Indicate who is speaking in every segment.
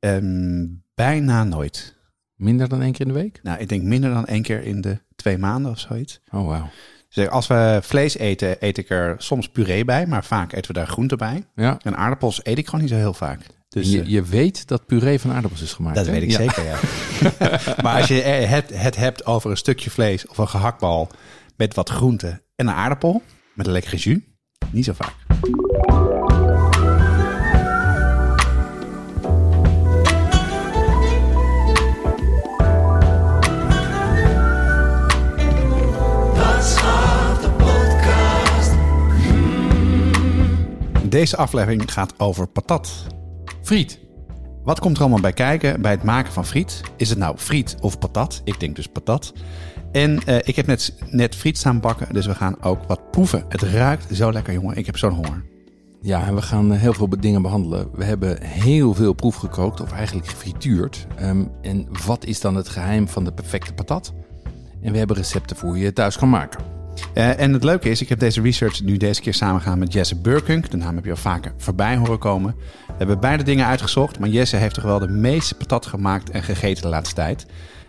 Speaker 1: Ehm, bijna nooit.
Speaker 2: Minder dan één keer in de week?
Speaker 1: Nou, ik denk minder dan één keer in de twee maanden of zoiets.
Speaker 2: Oh, wauw.
Speaker 1: Dus als we vlees eten, eet ik er soms puree bij, maar vaak eten we daar groente bij.
Speaker 2: Ja.
Speaker 1: En aardappels eet ik gewoon niet zo heel vaak. Dus
Speaker 2: je,
Speaker 1: eh,
Speaker 2: je weet dat puree van aardappels is gemaakt.
Speaker 1: dat
Speaker 2: hè?
Speaker 1: weet ik
Speaker 2: Ja.
Speaker 1: zeker, ja. maar als je het, het hebt over een stukje vlees of een gehaktbal met wat groente en een aardappel met een lekkere jus, niet zo vaak. Deze aflevering gaat over patat.
Speaker 2: Friet.
Speaker 1: Wat komt er allemaal bij kijken bij het maken van friet? Is het nou friet of patat? Ik denk dus patat. En eh, ik heb net, net friet staan bakken, dus we gaan ook wat proeven. Het ruikt zo lekker, jongen. Ik heb zo'n honger.
Speaker 2: Ja, en we gaan eh, heel veel dingen behandelen. We hebben heel veel proef gekookt, of eigenlijk gefrituurd. Ehm, en wat is dan het geheim van de perfecte patat? En we hebben recepten voor je thuis kan maken.
Speaker 1: Eh, en het leuke is, ik heb deze research nu deze keer samengegaan met Jesse Burkunk. De naam heb je al vaker voorbij horen komen. We hebben beide dingen uitgezocht, maar Jesse heeft toch wel de meeste patat gemaakt en gegeten de laatste tijd.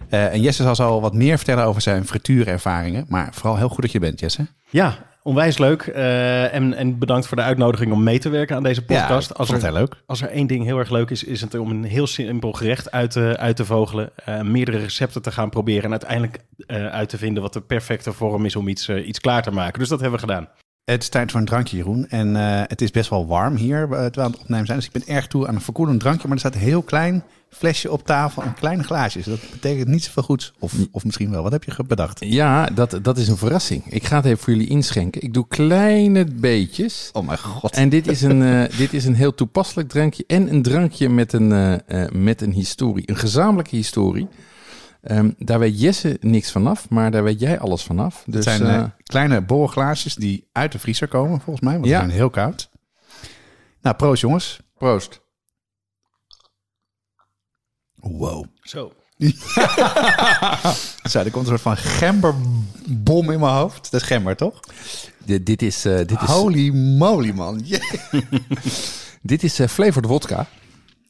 Speaker 1: Eh, en Jesse zal zo wat meer vertellen over zijn frituurervaringen. Maar vooral heel goed dat je bent, Jesse.
Speaker 3: Ja, onwijs leuk. Eh, en, en bedankt voor de uitnodiging om mee te werken aan deze podcast.
Speaker 1: Ja,
Speaker 3: als, er,
Speaker 1: heel leuk.
Speaker 3: als er één ding heel erg leuk is, is het om een heel simpel gerecht uit te, uit te vogelen. eh, meerdere recepten te gaan proberen en uiteindelijk eh, uit te vinden wat de perfecte vorm is om iets, iets klaar te maken. Dus dat hebben we gedaan.
Speaker 1: Het is tijd voor een drankje, Jeroen. En eh, het is best wel warm hier eh, terwijl we aan het opnemen zijn. Dus ik ben erg toe aan een verkoelend drankje. Maar er staat een heel klein flesje op tafel en kleine glaasjes. Dat betekent niet zoveel goeds. Of, of misschien wel. Wat heb je bedacht?
Speaker 2: Ja, dat, dat is een verrassing. Ik ga het even voor jullie inschenken. Ik doe kleine beetjes.
Speaker 1: Oh mijn god.
Speaker 2: En dit is een, eh, dit is een heel toepasselijk drankje. En een drankje met een, met een historie. Een gezamenlijke historie. Ehm, daar weet Jesse niks vanaf, maar daar weet jij alles vanaf. Dus,
Speaker 1: het zijn
Speaker 2: eh,
Speaker 1: eh, kleine borrelglaasjes die uit de vriezer komen, volgens mij. Want
Speaker 2: Ja.
Speaker 1: ze zijn heel koud. Nou, proost jongens.
Speaker 2: proost.
Speaker 1: Wow.
Speaker 3: Zo.
Speaker 1: Zo, er komt een soort van gemberbom in mijn hoofd. Dat is gember, toch?
Speaker 2: Dit, dit is, eh, dit is,
Speaker 1: Holy moly, man. Yeah.
Speaker 2: dit is eh, flavored wodka.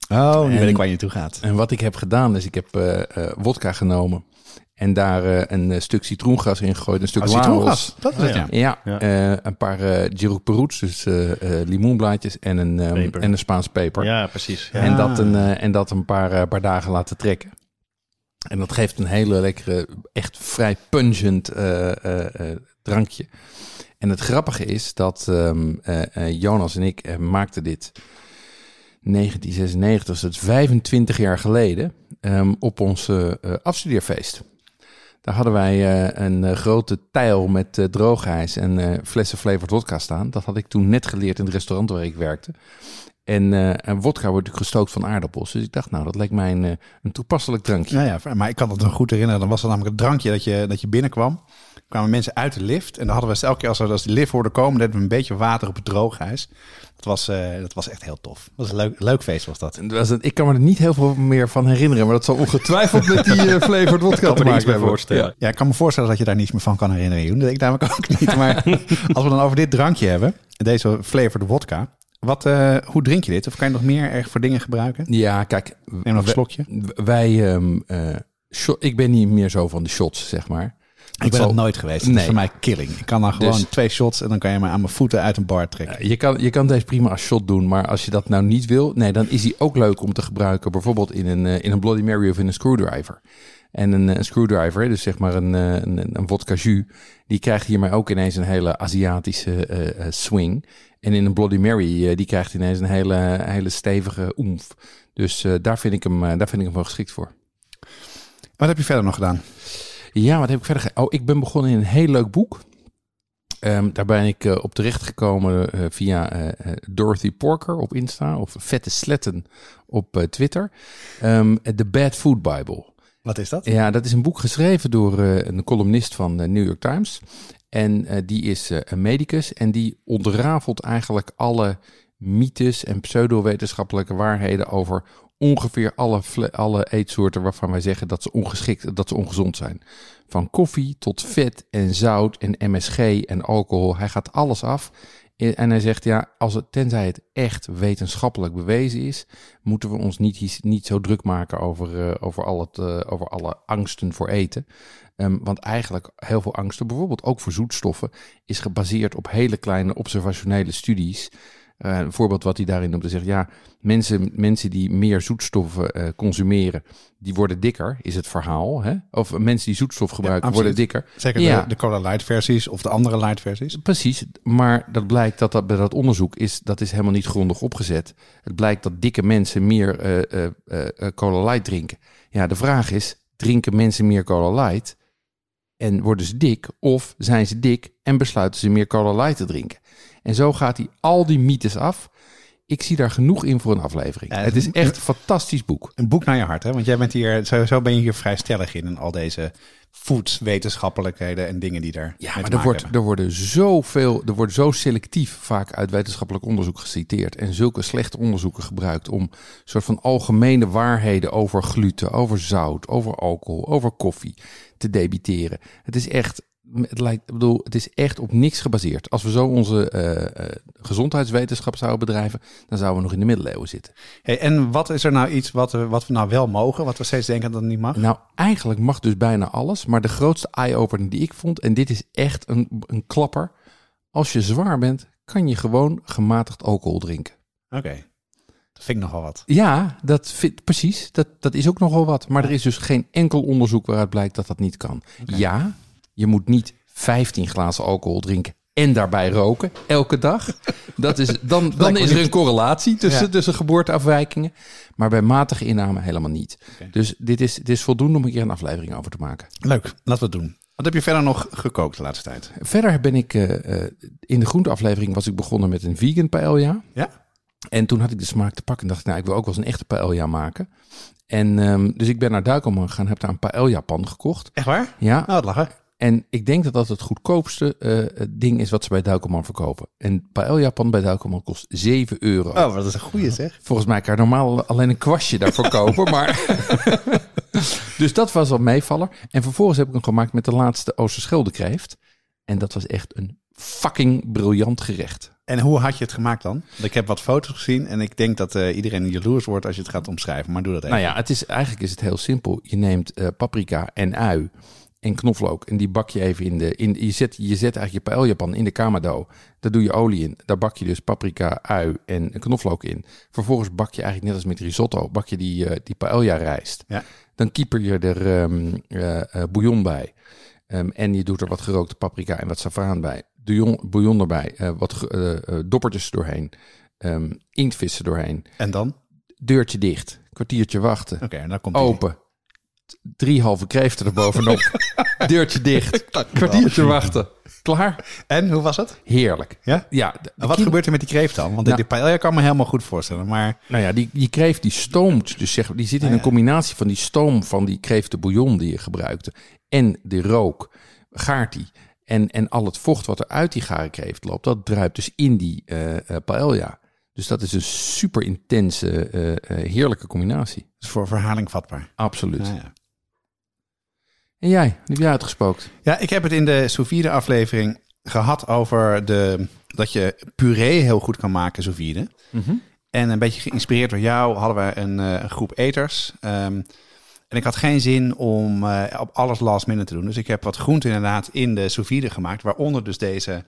Speaker 1: Oh, nu
Speaker 2: En-
Speaker 1: weet ik waar je naartoe gaat.
Speaker 2: En wat ik heb gedaan is, ik heb eh eh, wodka genomen. En daar eh, een stuk citroengras in gegooid. Een stuk
Speaker 1: Oh,
Speaker 2: Laos.
Speaker 1: citroengas. Dat is het, ja.
Speaker 2: Ja,
Speaker 3: Ja.
Speaker 2: eh, een paar uh, dus eh, eh, limoenblaadjes en een, ehm,
Speaker 3: Peper.
Speaker 2: en een Spaans peper.
Speaker 3: Ja, precies. Ja.
Speaker 2: En, dat een, en dat een paar, paar dagen laten trekken. En dat geeft een hele lekkere, echt vrij pungent eh, eh, eh, drankje. En het grappige is dat ehm, eh, eh, Jonas en ik maakten dit 1996, dus dat is 25 jaar geleden, ehm, op ons eh, eh, afstudeerfeest. Daar hadden wij eh, een grote tijl met droogijs en flessen flavored wodka staan. Dat had ik toen net geleerd in het restaurant waar ik werkte. En, eh, en wodka wordt natuurlijk gestookt van aardappels. Dus ik dacht, nou, dat lijkt mij een, eh, een toepasselijk drankje.
Speaker 1: Ja, ja, maar ik kan het nog goed herinneren. Dan was er namelijk het drankje dat je, dat je binnenkwam. kwamen mensen uit de lift. En dan hadden we elke keer als, we, als die lift hoorde komen... deden we een beetje water op het droogijs. Dat was, eh, dat was echt heel tof. Dat was een leuk, leuk feest was dat.
Speaker 2: Was ik kan me er niet heel veel meer van herinneren. Maar dat zal ongetwijfeld met die eh, flavored wodka te
Speaker 3: er
Speaker 2: maken hebben.
Speaker 3: voorstellen.
Speaker 2: Ja.
Speaker 1: Ja, ik kan me voorstellen dat je daar niets meer van kan herinneren, Joen. Dat ik namelijk ook niet. Maar als we dan over dit drankje hebben... deze flavored wodka... Wat, eh, hoe drink je dit? Of kan je nog meer erg voor dingen gebruiken?
Speaker 2: Ja, kijk.
Speaker 1: Neem nog een slokje.
Speaker 2: Wij, ehm, eh, shot- ik ben niet meer zo van de shots, zeg maar.
Speaker 1: Ik ben dat nooit geweest. Dat is
Speaker 2: Nee.
Speaker 1: voor mij killing. Ik kan dan gewoon
Speaker 2: Dus-
Speaker 1: twee shots en dan kan je me aan mijn voeten uit een bar trekken.
Speaker 2: Je kan, je kan deze prima als shot doen, maar als je dat nou niet wil, nee, dan is die ook leuk om te gebruiken, bijvoorbeeld in een, eh, in een Bloody Mary of in een screwdriver. En een, eh, een screwdriver, dus zeg maar een, eh, een, een vodka jus, die krijgt hiermee ook ineens een hele Aziatische eh, eh, swing. En in een Bloody Mary, eh, die krijgt ineens een hele, hele stevige oemf. Dus eh, daar, vind ik hem, eh, daar vind ik hem wel geschikt voor.
Speaker 1: Wat heb je verder nog gedaan?
Speaker 2: Ja, wat heb ik verder Oh, ik ben begonnen in een heel leuk boek. Ehm, daar ben ik op terecht gekomen via Dorothy Porker op Insta of Vette Sletten op Twitter. Ehm The Bad Food Bible.
Speaker 1: Wat is dat?
Speaker 2: Ja, dat is een boek geschreven door een columnist van de New York Times. En eh, die is eh, een medicus en die ontrafelt eigenlijk alle mythes en pseudowetenschappelijke waarheden over ongeveer alle, alle eetsoorten waarvan wij zeggen dat ze ongeschikt, dat ze ongezond zijn. Van koffie tot vet en zout en MSG en alcohol. Hij gaat alles af. Eh, En hij zegt, ja, als het, tenzij het echt wetenschappelijk bewezen is, moeten we ons niet, niet zo druk maken over, eh, over, al het, eh, over alle angsten voor eten. Ehm, want eigenlijk heel veel angsten, bijvoorbeeld ook voor zoetstoffen, is gebaseerd op hele kleine observationele studies. Eh, een voorbeeld wat hij daarin noemt, zegt, ja, mensen, mensen die meer zoetstoffen eh, consumeren, die worden dikker, is het verhaal. Hè? Of mensen die zoetstof gebruiken, worden dikker.
Speaker 1: Zeker
Speaker 2: Ja.
Speaker 1: de, de Cola Light versies of de andere light versies.
Speaker 2: Precies, maar dat blijkt dat, dat bij dat onderzoek is, dat is helemaal niet grondig opgezet. Het blijkt dat dikke mensen meer eh, Cola Light drinken. Ja, de vraag is, drinken mensen meer Cola Light en worden ze dik? Of zijn ze dik en besluiten ze meer Cola Light te drinken? En zo gaat hij al die mythes af. Ik zie daar genoeg in voor een aflevering.
Speaker 1: Ja,
Speaker 2: het is echt een fantastisch boek.
Speaker 1: Een boek naar je hart, hè? Want jij bent hier, sowieso ben je hier vrij stellig in. En al deze voedswetenschappelijkheden en dingen die daar.
Speaker 2: Ja, maar er, wordt,
Speaker 1: hebben.
Speaker 2: er worden zoveel, er wordt zo selectief vaak uit wetenschappelijk onderzoek geciteerd en zulke slechte onderzoeken gebruikt om soort van algemene waarheden over gluten, over zout, over alcohol, over koffie te debiteren. Het is echt, het lijkt, ik bedoel, het is echt op niks gebaseerd. Als we zo onze eh, eh, gezondheidswetenschap zouden bedrijven, dan zouden we nog in de middeleeuwen zitten.
Speaker 1: Hey, en wat is er nou iets wat we, wat we nou wel mogen, wat we steeds denken dat het niet mag?
Speaker 2: Nou, eigenlijk mag dus bijna alles. Maar de grootste eye-opener die ik vond, en dit is echt een, een klapper. Als je zwaar bent, kan je gewoon gematigd alcohol drinken.
Speaker 1: Oké, dat vind ik nogal wat.
Speaker 2: Ja, dat vind, precies. Dat, dat is ook nogal wat. Maar er is dus geen enkel onderzoek waaruit blijkt dat dat niet kan. Ja, je moet niet 15 glazen alcohol drinken en daarbij roken elke dag. Dat is, dan dan is er een correlatie tussen,
Speaker 1: Ja.
Speaker 2: tussen geboorteafwijkingen. Maar bij matige inname helemaal niet. Dus dit is, dit is voldoende om een keer een aflevering over te maken.
Speaker 1: Leuk, laten we het doen. Wat heb je verder nog gekookt de laatste tijd?
Speaker 2: Verder ben ik eh, eh, in de groenteaflevering was ik begonnen met een vegan paella.
Speaker 1: Ja?
Speaker 2: En toen had ik de smaak te pakken en dacht ik, nou, ik wil ook wel eens een echte paella maken. En ehm, dus ik ben naar Duikelman gegaan, heb daar een paella pan gekocht.
Speaker 1: Echt waar?
Speaker 2: Ja,
Speaker 1: Nou, het lachen.
Speaker 2: En ik denk dat dat het goedkoopste eh, ding is wat ze bij Duikelman verkopen. Een paella pan bij Duikelman kost 7 euro.
Speaker 1: Oh, dat is een goeie zeg.
Speaker 2: Volgens mij kan je normaal alleen een kwastje daarvoor kopen, maar... dus dat was al meevaller. En vervolgens heb ik hem gemaakt met de laatste Oosterschelde kreeft. En dat was echt een fucking briljant gerecht.
Speaker 1: En hoe had je het gemaakt dan? Want Ik heb wat foto's gezien en ik denk dat eh, iedereen jaloers wordt als je het gaat omschrijven. Maar doe dat even.
Speaker 2: Nou ja, het is, eigenlijk is het heel simpel. Je neemt eh, paprika en ui en knoflook en die bak je even in de... In, je, zet, je zet eigenlijk je paella-pan in de kamado. Daar doe je olie in. Daar bak je dus paprika, ui en knoflook in. Vervolgens bak je eigenlijk net als met risotto, bak je die, eh, die paella-rijst.
Speaker 1: Ja.
Speaker 2: Dan kieper je er eh, bouillon bij. Ehm, en je doet er wat gerookte paprika en wat saffraan bij. Bouillon, bouillon erbij. eh, wat doppertjes doorheen. Ehm inktvissen doorheen.
Speaker 1: En dan?
Speaker 2: Deurtje dicht. Kwartiertje wachten.
Speaker 1: Oké, en dan komt die.
Speaker 2: Drie halve kreeften erbovenop. Deurtje dicht. Kwartiertje wachten. Klaar?
Speaker 1: En hoe was het?
Speaker 2: Heerlijk.
Speaker 1: Ja?
Speaker 2: Ja, de- de
Speaker 1: wat gebeurt er met die kreeft dan? Want
Speaker 2: Nou-
Speaker 1: die paella kan me helemaal goed voorstellen. Maar
Speaker 2: Nou ja, die, die kreeft die stoomt. Dus zeg, die zit in
Speaker 1: Ah, ja.
Speaker 2: een combinatie van die stoom van die kreeftenbouillon die je gebruikte. En de rook. Gaart die. En, en al het vocht wat er uit die gare kreeft loopt, dat druipt dus in die eh eh, paella. Dus dat is een super intense, eh, heerlijke combinatie.
Speaker 1: is voor verhaling vatbaar.
Speaker 2: Absoluut.
Speaker 1: Nou ja.
Speaker 2: En jij, wat heb jij uitgespookt?
Speaker 1: Ja, ik heb het in de sous aflevering gehad over de, dat je puree heel goed kan maken sous vide. En een beetje geïnspireerd door jou hadden we een, eh, groep eters. Ehm, en ik had geen zin om eh, op alles last minute te doen. Dus ik heb wat groente inderdaad in de sous gemaakt. Waaronder dus deze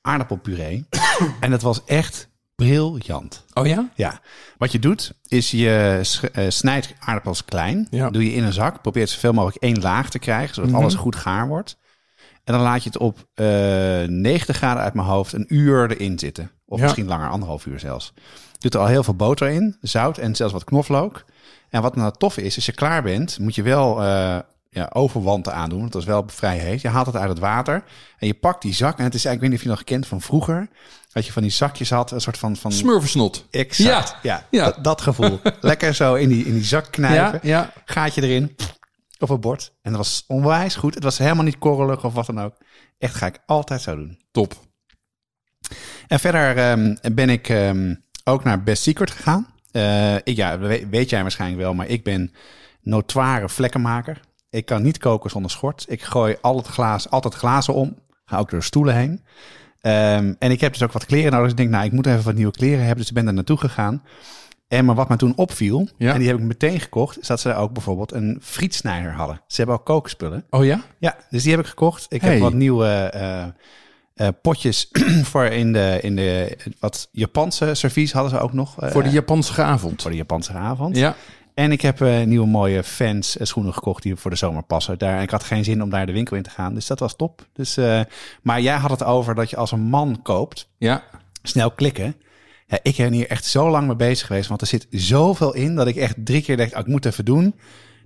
Speaker 1: aardappelpuree. en dat was echt briljant.
Speaker 2: Oh ja?
Speaker 1: Ja, wat je doet is je eh, snijdt aardappels klein.
Speaker 2: Ja.
Speaker 1: Doe je in een zak. Probeert zoveel mogelijk één laag te krijgen, zodat
Speaker 2: Mhm.
Speaker 1: alles goed gaar wordt. En dan laat je het op eh 90 graden uit mijn hoofd een uur erin zitten. Of
Speaker 2: Ja.
Speaker 1: misschien langer, anderhalf uur zelfs. Je doet er al heel veel boter in, zout en zelfs wat knoflook. En wat nou tof is, als je klaar bent, moet je wel eh, ja, overwanten aandoen. Want dat is wel vrij heet. Je haalt het uit het water en je pakt die zak. En het is eigenlijk, ik weet niet of je nog kent van vroeger. Dat je van die zakjes had, een soort van... van
Speaker 2: Smurfensnot.
Speaker 1: exact. Ja,
Speaker 2: Ja.
Speaker 1: Dat, dat gevoel. Lekker zo in die, in die zak knijpen.
Speaker 2: Ja, ja.
Speaker 1: Gaatje erin. Op het bord. En dat was onwijs goed. Het was helemaal niet korrelig of wat dan ook. Echt ga ik altijd zo doen.
Speaker 2: Top.
Speaker 1: En verder ehm, ben ik ehm, ook naar Best Secret gegaan. Eh, ik, ja, we- weet jij waarschijnlijk wel, maar ik ben notoire vlekkenmaker. Ik kan niet koken zonder schort. Ik gooi al het glaas, altijd glazen om. Ga ook door stoelen heen. Ehm, en ik heb dus ook wat kleren nodig. Dus ik denk, nou, ik moet even wat nieuwe kleren hebben. Dus ik ben daar naartoe gegaan. En maar wat me toen opviel,
Speaker 2: Ja.
Speaker 1: en die heb ik meteen gekocht, is dat ze ook bijvoorbeeld een frietsnijder hadden. Ze hebben ook kookspullen.
Speaker 2: Oh ja?
Speaker 1: Ja, dus die heb ik gekocht. Ik
Speaker 2: Hey.
Speaker 1: heb wat nieuwe eh, eh, potjes voor in de, in de wat Japanse servies hadden ze ook nog. eh,
Speaker 2: Voor de Japanse avond.
Speaker 1: voor de Japanse avond.
Speaker 2: Ja.
Speaker 1: En ik heb eh, nieuwe mooie fans eh, schoenen gekocht die voor de zomer passen. Daar, en ik had geen zin om daar de winkel in te gaan. Dus dat was top. Dus, eh, maar jij had het over dat je als een man koopt,
Speaker 2: Ja.
Speaker 1: snel klikken. Ja, ik ben hier echt zo lang mee bezig geweest. Want er zit zoveel in dat ik echt drie keer dacht, oh, ik moet het even doen. Toen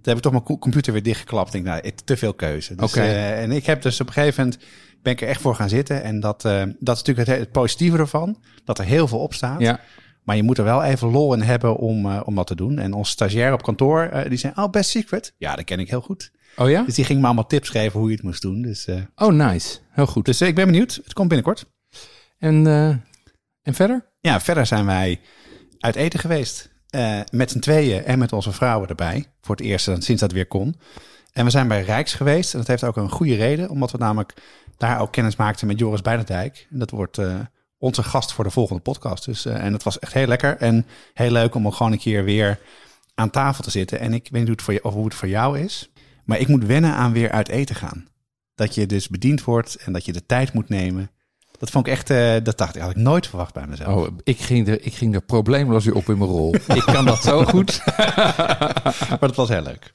Speaker 1: heb ik toch mijn co- computer weer dichtgeklapt. Ik denk, nou, te veel keuze. Dus, eh, en ik heb dus op een gegeven moment ben ik er echt voor gaan zitten. En dat, dat is natuurlijk het, het positieve ervan. Dat er heel veel op staat.
Speaker 2: Ja.
Speaker 1: Maar je moet er wel even lol in hebben om, eh, om dat te doen. En onze stagiair op kantoor, eh, die zei, oh, best secret. Ja, dat ken ik heel goed.
Speaker 2: Oh ja?
Speaker 1: Dus die ging me allemaal tips geven hoe je het moest doen. Dus, eh,
Speaker 2: Oh, nice. Heel goed.
Speaker 1: dus ik ben benieuwd. Het komt binnenkort.
Speaker 2: En, en verder?
Speaker 1: Ja, verder zijn wij uit eten geweest. Met z'n tweeën en met onze vrouwen erbij. Voor het eerst sinds dat weer kon. En we zijn bij Rijks geweest. En dat heeft ook een goede reden. Omdat we namelijk daar ook kennis maakten met Joris Beidendijk. En dat wordt onze gast voor de volgende podcast. Dus, eh, en het was echt heel lekker. En heel leuk om ook gewoon een keer weer aan tafel te zitten. En ik weet niet hoe het voor, je, of hoe het voor jou is. Maar ik moet wennen aan weer uit eten gaan. Dat je dus bediend wordt en dat je de tijd moet nemen. Dat vond ik echt, eh, dat dacht ik, had ik nooit verwacht bij mezelf.
Speaker 2: Oh, ik ging er, ik ging er probleemloos weer op in mijn rol. ik kan dat zo goed.
Speaker 1: Maar dat was heel leuk.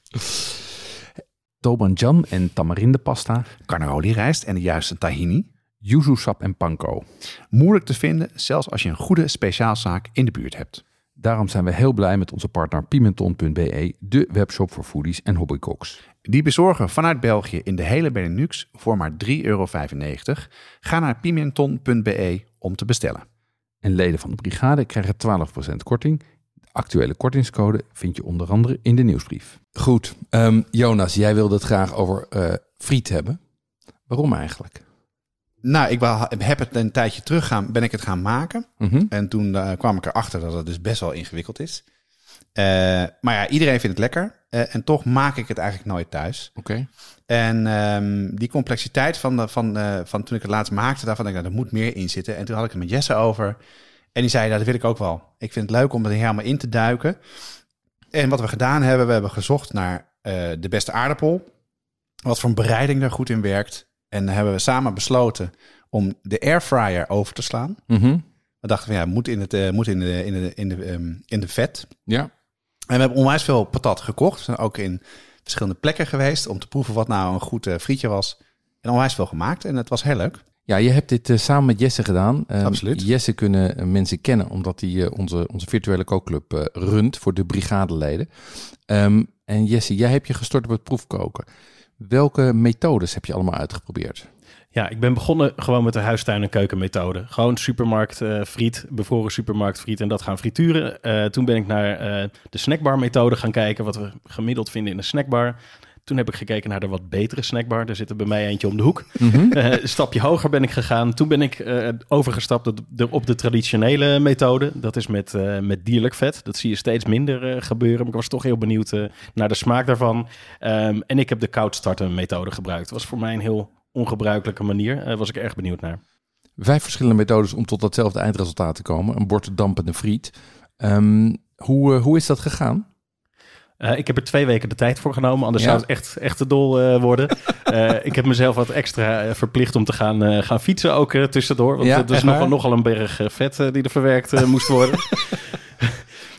Speaker 2: Dobanjam en tamarindepasta,
Speaker 1: Carnaroli rijst en de juiste tahini.
Speaker 2: Yuzu sap en panko.
Speaker 1: Moeilijk te vinden, zelfs als je een goede speciaalzaak in de buurt hebt.
Speaker 2: Daarom zijn we heel blij met onze partner Pimenton.be, de webshop voor foodies en hobbycooks.
Speaker 1: Die bezorgen vanuit België in de hele Benelux voor maar 3,95 euro. Ga naar pimenton.be om te bestellen.
Speaker 2: En leden van de brigade krijgen 12% korting. De actuele kortingscode vind je onder andere in de nieuwsbrief. Goed, ehm, Jonas, jij wilde het graag over eh, friet hebben. Waarom eigenlijk?
Speaker 1: Nou, ik heb het een tijdje terug gaan, ben ik het gaan maken.
Speaker 2: Mhm.
Speaker 1: En toen eh, kwam ik erachter dat het dus best wel ingewikkeld is. Eh, maar ja, iedereen vindt het lekker. Eh, en toch maak ik het eigenlijk nooit thuis.
Speaker 2: Oké.
Speaker 1: En ehm, die complexiteit van, de, van, van toen ik het laatst maakte, daarvan denk ik, nou, er moet meer in zitten. En toen had ik het met Jesse over. En die zei, nou, dat wil ik ook wel. Ik vind het leuk om er helemaal in te duiken. En wat we gedaan hebben, we hebben gezocht naar de beste aardappel. Wat voor een bereiding daar goed in werkt. En hebben we samen besloten om de airfryer over te slaan.
Speaker 2: Mhm.
Speaker 1: We dachten van ja, moet in, het, eh, moet in, de, in, de, in, de, ehm, in de vet.
Speaker 2: Ja.
Speaker 1: En we hebben onwijs veel patat gekocht. We zijn ook in verschillende plekken geweest om te proeven wat nou een goed eh, frietje was. En onwijs veel gemaakt en het was heel leuk.
Speaker 2: Ja, je hebt dit eh, samen met Jesse gedaan. Ehm,
Speaker 1: Absoluut.
Speaker 2: Jesse kunnen mensen kennen omdat hij onze, onze virtuele kookclub runt voor de brigadeleden. Ehm, en Jesse, jij hebt je gestort op het proefkoken. Welke methodes heb je allemaal uitgeprobeerd?
Speaker 3: Ja, ik ben begonnen gewoon met de huistuin- en keukenmethode. Gewoon supermarkt eh, friet, bevroren supermarkt friet en dat gaan frituren. Eh, toen ben ik naar eh, de snackbar methode gaan kijken, wat we gemiddeld vinden in een snackbar. Toen heb ik gekeken naar de wat betere snackbar. Er zit er bij mij eentje om de hoek. Eh, een stapje hoger ben ik gegaan. Toen ben ik eh, overgestapt op de, op de traditionele methode. Dat is met, eh, met dierlijk vet. Dat zie je steeds minder gebeuren. Maar ik was toch heel benieuwd naar de smaak daarvan. Ehm, en ik heb de koud starten methode gebruikt. Dat was voor mij een heel ongebruikelijke manier. Daar was ik erg benieuwd naar.
Speaker 2: Vijf verschillende methodes om tot datzelfde eindresultaat te komen. Een bord dampende friet. Ehm, hoe, hoe is dat gegaan?
Speaker 3: Eh, ik heb er twee weken de tijd voor genomen, anders
Speaker 2: Ja.
Speaker 3: zou het echt, echt te dol eh, worden. Eh, ik heb mezelf wat extra verplicht om te gaan, gaan fietsen ook tussendoor. Want
Speaker 1: Ja,
Speaker 3: het is
Speaker 1: echt
Speaker 3: nogal, nogal een berg vet die er verwerkt moest worden.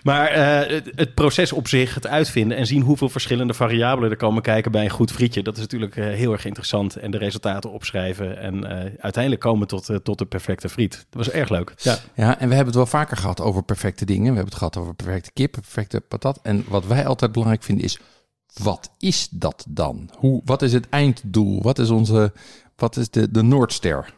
Speaker 3: maar eh, het, proces op zich, het uitvinden en zien hoeveel verschillende variabelen er komen kijken bij een goed frietje. Dat is natuurlijk eh, heel erg interessant. En de resultaten opschrijven en eh, uiteindelijk komen tot, tot de perfecte friet. Dat was erg leuk. Ja.
Speaker 2: Ja, en we hebben het wel vaker gehad over perfecte dingen. We hebben het gehad over perfecte kip, perfecte patat. En wat wij altijd belangrijk vinden is wat is dat dan? Hoe, wat is het einddoel? Wat is onze, wat is de, de Noordster?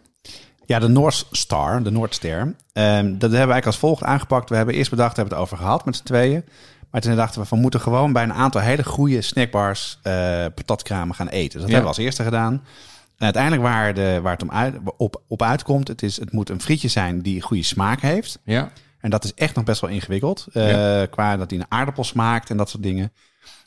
Speaker 1: Ja, de North Star, de Noordster. Ehm, dat hebben we eigenlijk als volgt aangepakt. We hebben eerst bedacht, we hebben het over gehad met z'n tweeën. Maar toen dachten we van, we moeten gewoon bij een aantal hele goede snackbars eh patatkramen gaan eten. Dus dat
Speaker 2: Ja.
Speaker 1: hebben we als eerste gedaan. En uiteindelijk waar, de, waar het om uit, op, op uitkomt, het, is, het moet een frietje zijn die goede smaak heeft.
Speaker 2: Ja,
Speaker 1: En dat is echt nog best wel ingewikkeld. eh,
Speaker 2: Ja.
Speaker 1: Qua dat hij een aardappel smaakt en dat soort dingen.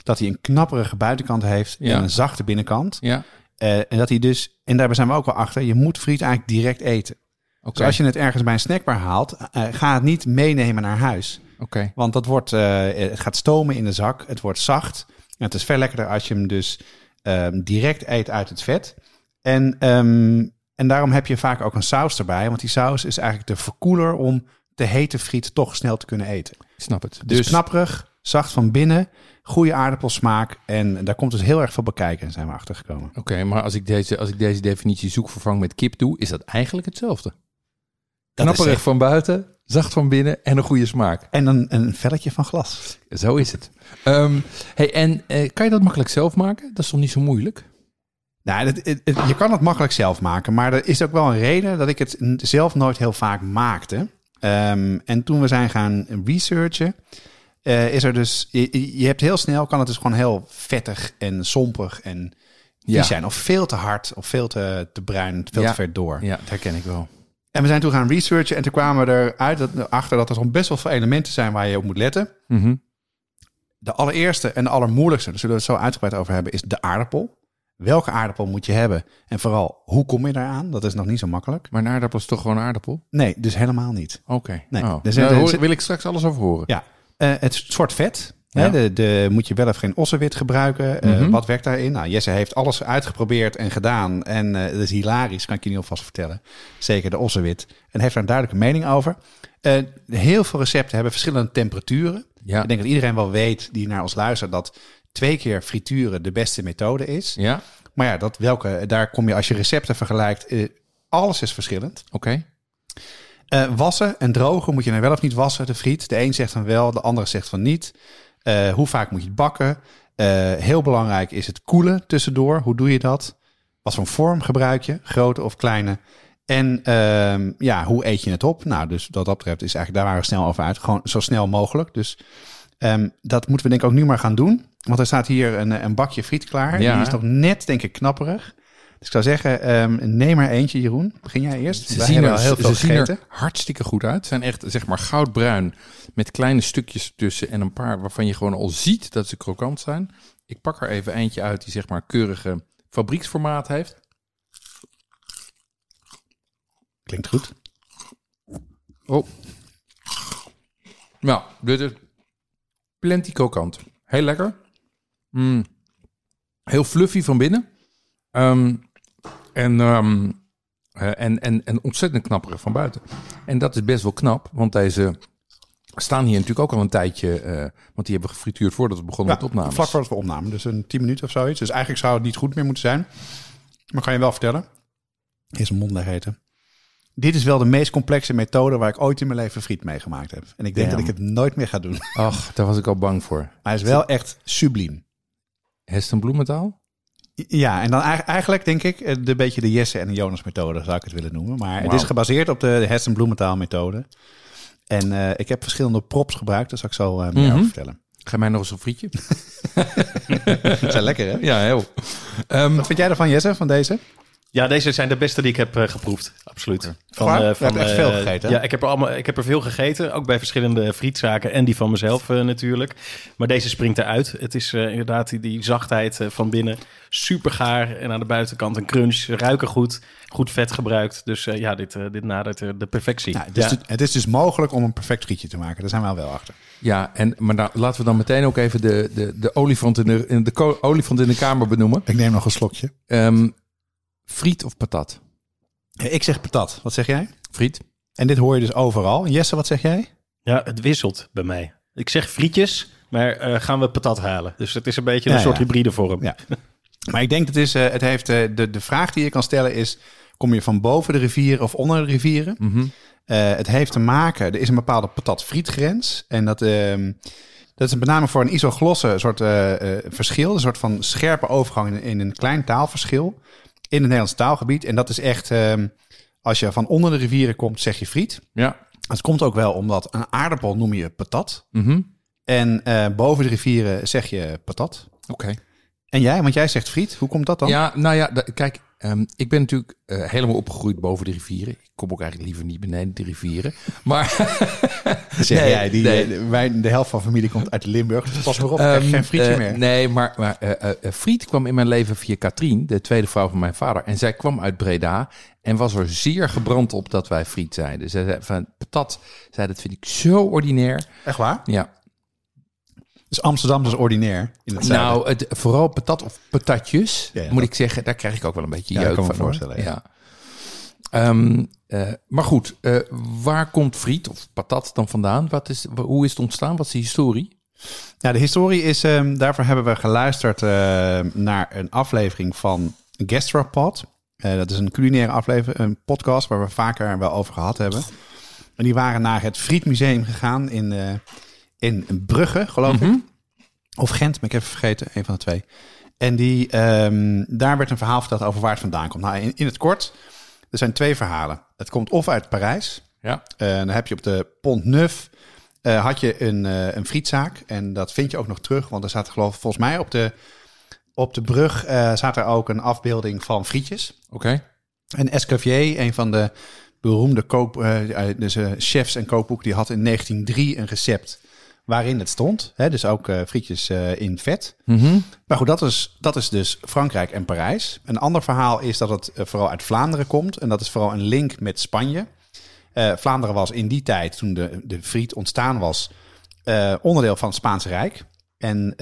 Speaker 1: Dat hij een knapperige buitenkant heeft
Speaker 2: Ja.
Speaker 1: en een zachte binnenkant.
Speaker 2: ja.
Speaker 1: Eh, en dat hij dus, en daar zijn we ook wel achter, je moet friet eigenlijk direct eten.
Speaker 2: Oké,
Speaker 1: Dus als je het ergens bij een snackbar haalt, eh, ga het niet meenemen naar huis.
Speaker 2: oké.
Speaker 1: Want dat wordt, eh, het gaat stomen in de zak, het wordt zacht. En het is veel lekkerder als je hem dus ehm, direct eet uit het vet. En, ehm, en daarom heb je vaak ook een saus erbij. Want die saus is eigenlijk de verkoeler om de hete friet toch snel te kunnen eten.
Speaker 2: Ik snap het.
Speaker 1: Dus, knapperig, zacht van binnen, goede aardappelsmaak. En daar komt dus heel erg veel bekijken, zijn we achtergekomen.
Speaker 2: Oké, maar als ik, deze, als ik deze definitie zoek vervang met kip doe, is dat eigenlijk hetzelfde. Knapperig
Speaker 1: echt-
Speaker 2: van buiten, zacht van binnen en een goede smaak.
Speaker 1: En een, een velletje van glas.
Speaker 2: Zo is het. Ehm, hey, en eh, kan je dat makkelijk zelf maken? Dat is toch niet zo moeilijk?
Speaker 1: Nou, het, het- het- je kan het makkelijk zelf maken, maar er is ook wel een reden dat ik het zelf nooit heel vaak maakte. Ehm, en toen we zijn gaan researchen, eh, is er dus, je, je hebt heel snel, kan het dus gewoon heel vettig en sompig en
Speaker 2: Ja.
Speaker 1: zijn. Of veel te hard, of veel te, te bruin, veel
Speaker 2: Ja.
Speaker 1: te ver door.
Speaker 2: Ja, dat herken ik wel.
Speaker 1: En we zijn toen gaan researchen en toen kwamen we eruit dat, achter dat er best wel veel elementen zijn waar je op moet letten.
Speaker 2: Mhm.
Speaker 1: De allereerste en de allermoeilijkste, daar zullen we het zo uitgebreid over hebben, is de aardappel. Welke aardappel moet je hebben? En vooral, hoe kom je daaraan? Dat is nog niet zo makkelijk.
Speaker 2: Maar een aardappel is toch gewoon een aardappel?
Speaker 1: Nee, dus helemaal niet.
Speaker 2: Oké.
Speaker 1: Nee,
Speaker 2: Oh. hoor-
Speaker 1: zit-
Speaker 2: wil ik straks alles over horen.
Speaker 1: Ja, eh, het soort vet.
Speaker 2: Ja.
Speaker 1: Hè, de, de, moet je wel of geen ossenwit gebruiken? Eh,
Speaker 2: Mhm.
Speaker 1: Wat werkt daarin? Nou, Jesse heeft alles uitgeprobeerd en gedaan. En eh dat is hilarisch, kan ik je niet alvast vertellen. Zeker de ossenwit. En heeft daar een duidelijke mening over. Heel veel recepten hebben verschillende temperaturen.
Speaker 2: Ja.
Speaker 1: Ik denk dat iedereen wel weet, die naar ons luistert, dat twee keer frituren de beste methode is.
Speaker 2: Ja?
Speaker 1: Maar ja, dat welke, daar kom je als je recepten vergelijkt. alles is verschillend.
Speaker 2: Oké.
Speaker 1: Eh, wassen en drogen moet je nou wel of niet wassen, de friet. De een zegt van wel, de andere zegt van niet. Eh, hoe vaak moet je het bakken? Eh, heel belangrijk is het koelen tussendoor. Hoe doe je dat? Wat voor vorm gebruik je? Grote of kleine? En ehm, ja, hoe eet je het op? Nou, dus wat dat betreft is eigenlijk, daar waren we snel over uit. Gewoon zo snel mogelijk. Dus ehm, dat moeten we denk ik ook nu maar gaan doen. Want er staat hier een, een bakje friet klaar.
Speaker 2: Ja.
Speaker 1: Die is nog net, denk ik, knapperig. Dus ik zou zeggen, ehm, neem maar eentje, Jeroen. Begin jij eerst?
Speaker 2: Ze,
Speaker 1: Wij
Speaker 2: zien er,
Speaker 1: al heel
Speaker 2: ze
Speaker 1: veel
Speaker 2: zien
Speaker 1: gegeten.
Speaker 2: er hartstikke goed uit. Ze zijn echt zeg maar goudbruin met kleine stukjes tussen en een paar waarvan je gewoon al ziet dat ze krokant zijn. Ik pak er even eentje uit die zeg maar keurige fabrieksformaat heeft.
Speaker 1: Klinkt goed.
Speaker 2: Oh. Nou, dit is plenty krokant. Heel lekker. Mm. Heel fluffy van binnen. Ehm, en, ehm, eh, en, en, en ontzettend knapperig van buiten. En dat is best wel knap, want deze staan hier natuurlijk ook al een tijdje. eh, want die hebben we gefrituurd voordat we begonnen met opnames.
Speaker 1: Vlak voordat we opnamen. Dus een 10 minuten of zoiets. Dus eigenlijk zou het niet goed meer moeten zijn. Maar kan je wel vertellen. Eerst een mond leeg eten. Dit is wel de meest complexe methode waar ik ooit in mijn leven friet meegemaakt heb. En ik denk
Speaker 2: Damn.
Speaker 1: dat ik het nooit meer ga doen.
Speaker 2: Ach, daar was ik al bang voor.
Speaker 1: Maar hij is wel echt subliem.
Speaker 2: Heston bloementaal?
Speaker 1: Ja, en dan eigen- eigenlijk denk ik eh, de beetje de Jesse en de Jonas methode zou ik het willen noemen. Maar het is gebaseerd op de Hessen Bloementaal methode. En eh, ik heb verschillende props gebruikt, dus zal ik zo eh meer
Speaker 2: Mhm.
Speaker 1: over vertellen.
Speaker 2: Ga mij nog eens een frietje?
Speaker 1: Dat zijn lekker hè?
Speaker 2: ja, heel. Ehm,
Speaker 1: Wat vind jij ervan Jesse, van deze?
Speaker 3: Ja, deze zijn de beste die ik heb eh, geproefd. Absoluut.
Speaker 1: Waar?
Speaker 3: eh,
Speaker 1: Je hebt echt
Speaker 3: eh,
Speaker 1: veel gegeten, hè?
Speaker 3: Ja, ik heb, er allemaal, ik heb er veel gegeten. Ook bij verschillende frietzaken en die van mezelf eh, natuurlijk. Maar deze springt eruit. Het is eh, inderdaad die, die zachtheid eh, van binnen. Super gaar. En aan de buitenkant een crunch. Ruiken goed. Goed vet gebruikt. Dus eh, ja, dit, eh, dit nadert eh, de perfectie.
Speaker 1: Nou, het, is
Speaker 3: Ja.
Speaker 1: dus, het is dus mogelijk om een perfect frietje te maken. Daar zijn we al wel achter.
Speaker 2: Ja, en, maar nou, laten we dan meteen ook even de, de, de, olifant, in de, in de ko- olifant in de kamer benoemen.
Speaker 1: Ik neem nog een slokje.
Speaker 2: Ehm, friet of patat?
Speaker 1: Ik zeg patat. Wat zeg jij?
Speaker 2: Friet.
Speaker 1: En dit hoor je dus overal. Jesse, wat zeg jij?
Speaker 3: Ja, het wisselt bij mij. Ik zeg frietjes, maar eh, gaan we patat halen. Dus het is een beetje
Speaker 1: Ja,
Speaker 3: een soort
Speaker 1: ja.
Speaker 3: hybride vorm.
Speaker 1: Ja. Maar ik denk dat het is, eh, het heeft, eh, de, de vraag die je kan stellen is, kom je van boven de rivieren of onder de rivieren?
Speaker 2: Mhm.
Speaker 1: Eh, het heeft te maken, er is een bepaalde patat-frietgrens. En dat, ehm, Dat is een benaming voor een isoglosse soort eh, eh, verschil. Een soort van scherpe overgang in, in een klein taalverschil in het Nederlandse taalgebied. En dat is echt, ehm, als je van onder de rivieren komt, zeg je friet.
Speaker 2: Ja.
Speaker 1: Het komt ook wel omdat een aardappel noem je patat.
Speaker 2: Mhm.
Speaker 1: En eh, boven de rivieren zeg je patat.
Speaker 2: Oké.
Speaker 1: En jij, want jij zegt friet. Hoe komt dat dan?
Speaker 2: Ja, nou ja, kijk, ehm, ik ben natuurlijk eh, helemaal opgegroeid boven de rivieren. Ik kom ook eigenlijk liever niet beneden de rivieren. Maar
Speaker 1: zeg
Speaker 2: Nee,
Speaker 1: jij. Die,
Speaker 2: nee.
Speaker 1: eh, wij, de helft van familie komt uit Limburg. Dus pas maar op,
Speaker 2: Ehm,
Speaker 1: geen frietje
Speaker 2: eh,
Speaker 1: meer.
Speaker 2: Nee, maar, maar friet kwam in mijn leven via Katrien, de tweede vrouw van mijn vader. En zij kwam uit Breda en was er zeer gebrand op dat wij friet zeiden. Zij zei van patat, zei dat vind ik zo ordinair.
Speaker 1: Echt waar?
Speaker 2: Ja,
Speaker 1: Dus Amsterdam is ordinair in het zuiden.
Speaker 2: nou, het, vooral patat of patatjes,
Speaker 1: Ja, ja,
Speaker 2: moet
Speaker 1: dat-
Speaker 2: ik zeggen, daar krijg ik ook wel een beetje
Speaker 1: Ja,
Speaker 2: jeuk
Speaker 1: me
Speaker 2: van. hoor.
Speaker 1: voorstellen, ja.
Speaker 2: Ehm, eh, maar goed, eh, waar komt friet of patat dan vandaan? Wat is, hoe is het ontstaan? Wat is de historie?
Speaker 1: Ja, de historie is, ehm, daarvoor hebben we geluisterd eh, naar een aflevering van Gastropod. Dat is een culinaire aflevering, een podcast waar we vaker wel over gehad hebben. En die waren naar het Frietmuseum gegaan in, in Brugge, geloof ik. Of Gent, maar ik heb vergeten, een van de twee. En die, ehm, daar werd een verhaal verteld over waar het vandaan komt. Nou, in, in het kort, er zijn twee verhalen. Het komt of uit Parijs,
Speaker 2: Ja.
Speaker 1: eh, dan heb je op de Pont Neuf eh, had je een, eh, een frietzaak. En dat vind je ook nog terug. Want er staat geloof ik volgens mij op de, op de brug staat er ook een afbeelding van frietjes.
Speaker 2: Oké.
Speaker 1: En Escoffier, een van de beroemde koop, dus, chefs en kookboeken, die had in 1903 een recept waarin het stond. Hè, dus ook eh, frietjes eh, in vet.
Speaker 2: Mhm.
Speaker 1: Maar goed, dat is, dat is dus Frankrijk en Parijs. Een ander verhaal is dat het eh, vooral uit Vlaanderen komt. En dat is vooral een link met Spanje. Vlaanderen was in die tijd, toen de, de friet ontstaan was, onderdeel van het Spaanse Rijk. En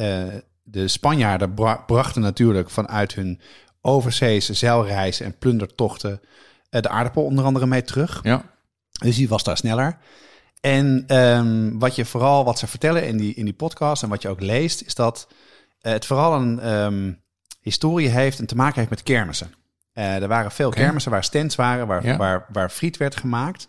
Speaker 1: de Spanjaarden bra- brachten natuurlijk vanuit hun overzeese zeilreizen en plundertochten de aardappel onder andere mee terug.
Speaker 2: Ja.
Speaker 1: Dus die was daar sneller. En ehm, wat je vooral, wat ze vertellen in die, in die podcast en wat je ook leest, is dat eh, het vooral een ehm, historie heeft en te maken heeft met kermissen. Eh, er waren veel kermissen waar stands waren, waar,
Speaker 2: Ja.
Speaker 1: waar, waar friet werd gemaakt.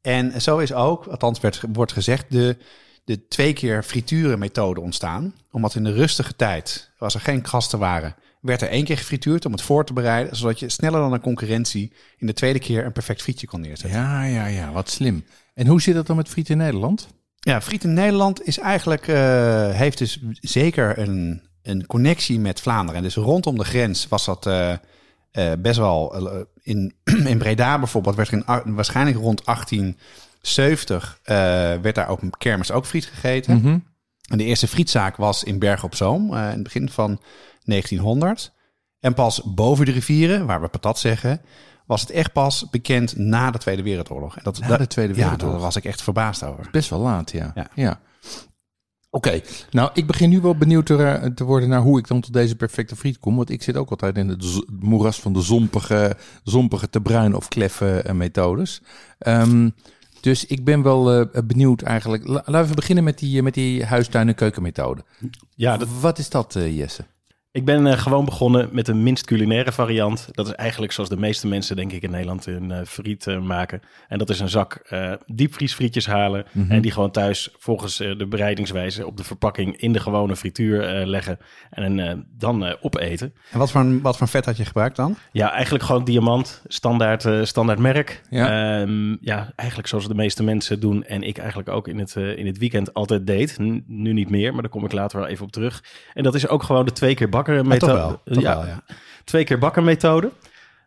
Speaker 1: En zo is ook, althans werd, wordt gezegd, de, de twee keer frituren methode ontstaan. Omdat in de rustige tijd, als er geen gasten waren, werd er één keer gefrituurd om het voor te bereiden. Zodat je sneller dan een concurrentie in de tweede keer een perfect frietje kon neerzetten.
Speaker 2: Ja, ja, ja, wat slim. En hoe zit het dan met friet in Nederland?
Speaker 1: Ja, friet in Nederland is eigenlijk, eh, heeft dus zeker een, een connectie met Vlaanderen. En dus rondom de grens was dat eh, eh, best wel... in, in Breda bijvoorbeeld werd er in, waarschijnlijk rond 1870... eh, werd daar ook kermis ook friet gegeten.
Speaker 2: Mhm.
Speaker 1: En de eerste frietzaak was in Bergen op Zoom in het begin van 1900. En pas boven de rivieren, waar we patat zeggen... was het echt pas bekend na de Tweede Wereldoorlog. En dat,
Speaker 2: Na
Speaker 1: dat-
Speaker 2: de Tweede
Speaker 1: Ja,
Speaker 2: Wereldoorlog.
Speaker 1: daar was ik echt verbaasd over.
Speaker 2: Best wel laat, ja.
Speaker 1: Ja.
Speaker 2: ja. Oké, nou ik begin nu wel benieuwd te, te worden naar hoe ik dan tot deze perfecte friet kom. Want ik zit ook altijd in het, moeras van de zompige, zompige te bruin of kleffe eh, methodes. Ehm, dus ik ben wel eh, benieuwd eigenlijk. La- laten we beginnen met die, eh, met die huistuin- en keukenmethode.
Speaker 3: Ja, dat,
Speaker 2: Wat is dat, eh, Jesse?
Speaker 3: Ik ben eh, gewoon begonnen met de minst culinaire variant. Dat is eigenlijk zoals de meeste mensen, denk ik, in Nederland hun eh, friet eh, maken. En dat is een zak diepvriesfrietjes halen.
Speaker 2: Mhm.
Speaker 3: En die gewoon thuis volgens de bereidingswijze op de verpakking in de gewone frituur leggen. En dan opeten.
Speaker 1: En wat voor, wat voor vet had je gebruikt dan?
Speaker 3: Ja, eigenlijk gewoon diamant, standaard, standaard merk.
Speaker 2: Ja.
Speaker 3: Ja. ja, eigenlijk zoals de meeste mensen doen en ik eigenlijk ook in het, in het weekend altijd deed. N- nu niet meer, maar daar kom ik later wel even op terug. En dat is ook gewoon de twee keer bakken methode. ja,
Speaker 1: wel, ja.
Speaker 3: twee keer bakken methode.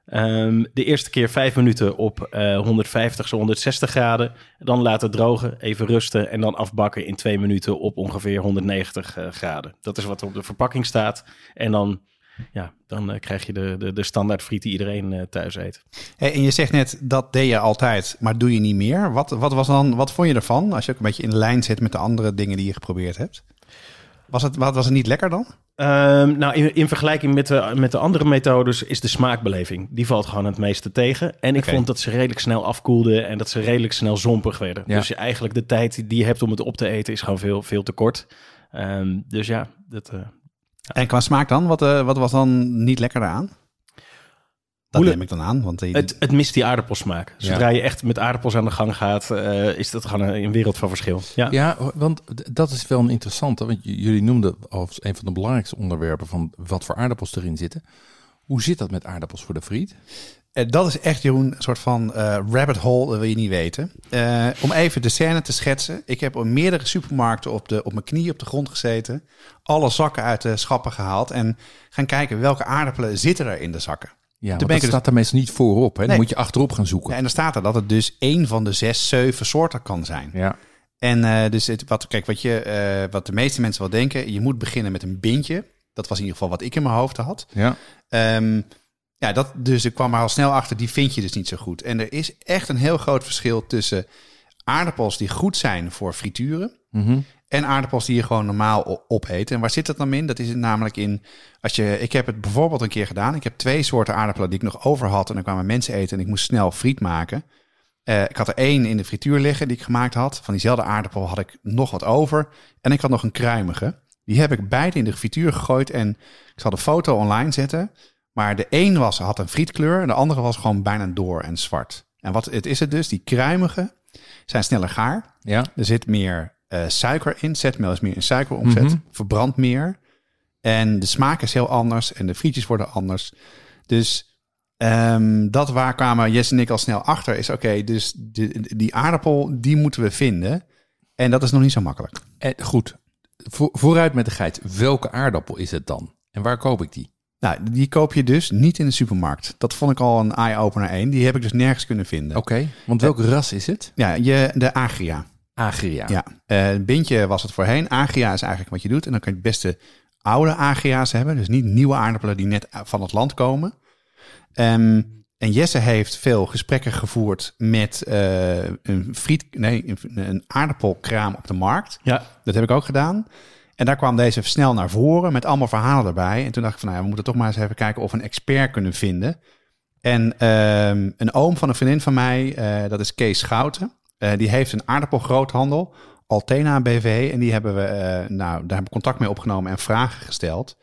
Speaker 3: Ehm, de eerste keer vijf minuten op eh 150, zo 160 graden. Dan laten drogen, even rusten en dan afbakken in twee minuten op ongeveer 190 eh, graden. Dat is wat er op de verpakking staat. En dan, ja, dan eh, krijg je de, de, de standaard friet die iedereen eh, thuis eet.
Speaker 1: Hey, en je zegt net, dat deed je altijd, maar doe je niet meer. Wat, wat, was dan, wat vond je ervan? Als je ook een beetje in lijn zit met de andere dingen die je geprobeerd hebt. Was het, wat, was het niet lekker dan?
Speaker 3: Ehm, nou, in, in vergelijking met de, met de andere methodes is de smaakbeleving. Die valt gewoon het meeste tegen. En ik vond dat ze redelijk snel afkoelden en dat ze redelijk snel zompig werden.
Speaker 2: Ja.
Speaker 3: Dus je eigenlijk de tijd die je hebt om het op te eten is gewoon veel, veel te kort. Ehm, dus ja, dat, eh,
Speaker 1: En qua smaak dan? Wat, eh, wat was dan niet lekker daaraan? Dat
Speaker 3: Hoe-
Speaker 1: neem ik dan aan. Want die,
Speaker 3: Het, het mist die aardappelsmaak.
Speaker 2: Ja.
Speaker 3: Zodra je echt met aardappels aan de gang gaat, eh, is dat gewoon een, een wereld van verschil. Ja.
Speaker 2: Ja, want dat is wel een interessante. Want jullie noemden als een van de belangrijkste onderwerpen van wat voor aardappels erin zitten. Hoe zit dat met aardappels voor de friet?
Speaker 1: Eh, dat is echt, Jeroen, een soort van eh, rabbit hole, dat wil je niet weten. Eh, om even de scène te schetsen. Ik heb op meerdere supermarkten op, de, op mijn knie op de grond gezeten. Alle zakken uit de schappen gehaald. En gaan kijken welke aardappelen zitten er in de zakken.
Speaker 2: Ja, dat
Speaker 1: dus-
Speaker 2: staat er meestal niet voorop. Hè? Dan
Speaker 1: Nee.
Speaker 2: moet je achterop gaan zoeken.
Speaker 1: Ja, en dan staat er dat het dus één van de zes, zeven soorten kan zijn.
Speaker 2: Ja.
Speaker 1: En eh, dus het, wat, kijk, wat, je, eh, wat de meeste mensen wel denken, je moet beginnen met een bintje. Dat was in ieder geval wat ik in mijn hoofd had.
Speaker 2: Ja.
Speaker 1: Ehm, ja, dat, dus ik kwam er al snel achter, die vind je dus niet zo goed. En er is echt een heel groot verschil tussen aardappels die goed zijn voor frituren
Speaker 2: Mhm.
Speaker 1: En aardappels die je gewoon normaal opeet. En waar zit dat dan in? Dat is het namelijk in, als je, ik heb het bijvoorbeeld een keer gedaan. Ik heb twee soorten aardappelen die ik nog over had en dan kwamen mensen eten en ik moest snel friet maken. Eh, ik had er één in de frituur liggen die ik gemaakt had. Van diezelfde aardappel had ik nog wat over. En ik had nog een kruimige. Die heb ik beide in de frituur gegooid en ik zal de foto online zetten. Maar de een was, had een frietkleur en de andere was gewoon bijna door en zwart. En wat het is het dus, die kruimige zijn sneller gaar.
Speaker 2: Ja.
Speaker 1: Er zit meer eh, suiker in. Zetmeel is meer in suikeromzet.
Speaker 2: Mhm.
Speaker 1: Verbrandt meer. En de smaak is heel anders. En de frietjes worden anders. Dus ehm, dat waar kwamen Jess en ik al snel achter. Is oké, dus die, die aardappel, die moeten we vinden. En dat is nog niet zo makkelijk.
Speaker 2: En, goed, Vo- vooruit met de geit. Welke aardappel is het dan? En waar koop ik die?
Speaker 1: Nou, die koop je dus niet in de supermarkt. Dat vond ik al een eye-opener één. Die heb ik dus nergens kunnen vinden.
Speaker 2: Oké, want welk ras is het?
Speaker 1: Ja, je, de Agria.
Speaker 2: Agria.
Speaker 1: Ja, een bintje was het voorheen. Agria is eigenlijk wat je doet. En dan kan je het beste oude Agria's hebben. Dus niet nieuwe aardappelen die net van het land komen. Ehm, en Jesse heeft veel gesprekken gevoerd met eh, een friet, nee, een, een aardappelkraam op de markt.
Speaker 3: Ja,
Speaker 1: Dat heb ik ook gedaan. En daar kwam deze snel naar voren met allemaal verhalen erbij. En toen dacht ik van, nou, ja, we moeten toch maar eens even kijken of we een expert kunnen vinden. En ehm, een oom van een vriendin van mij, eh, dat is Kees Schouten. Eh, die heeft een aardappelgroothandel, Altena BV. En die hebben we, eh, nou, daar heb ik contact mee opgenomen en vragen gesteld.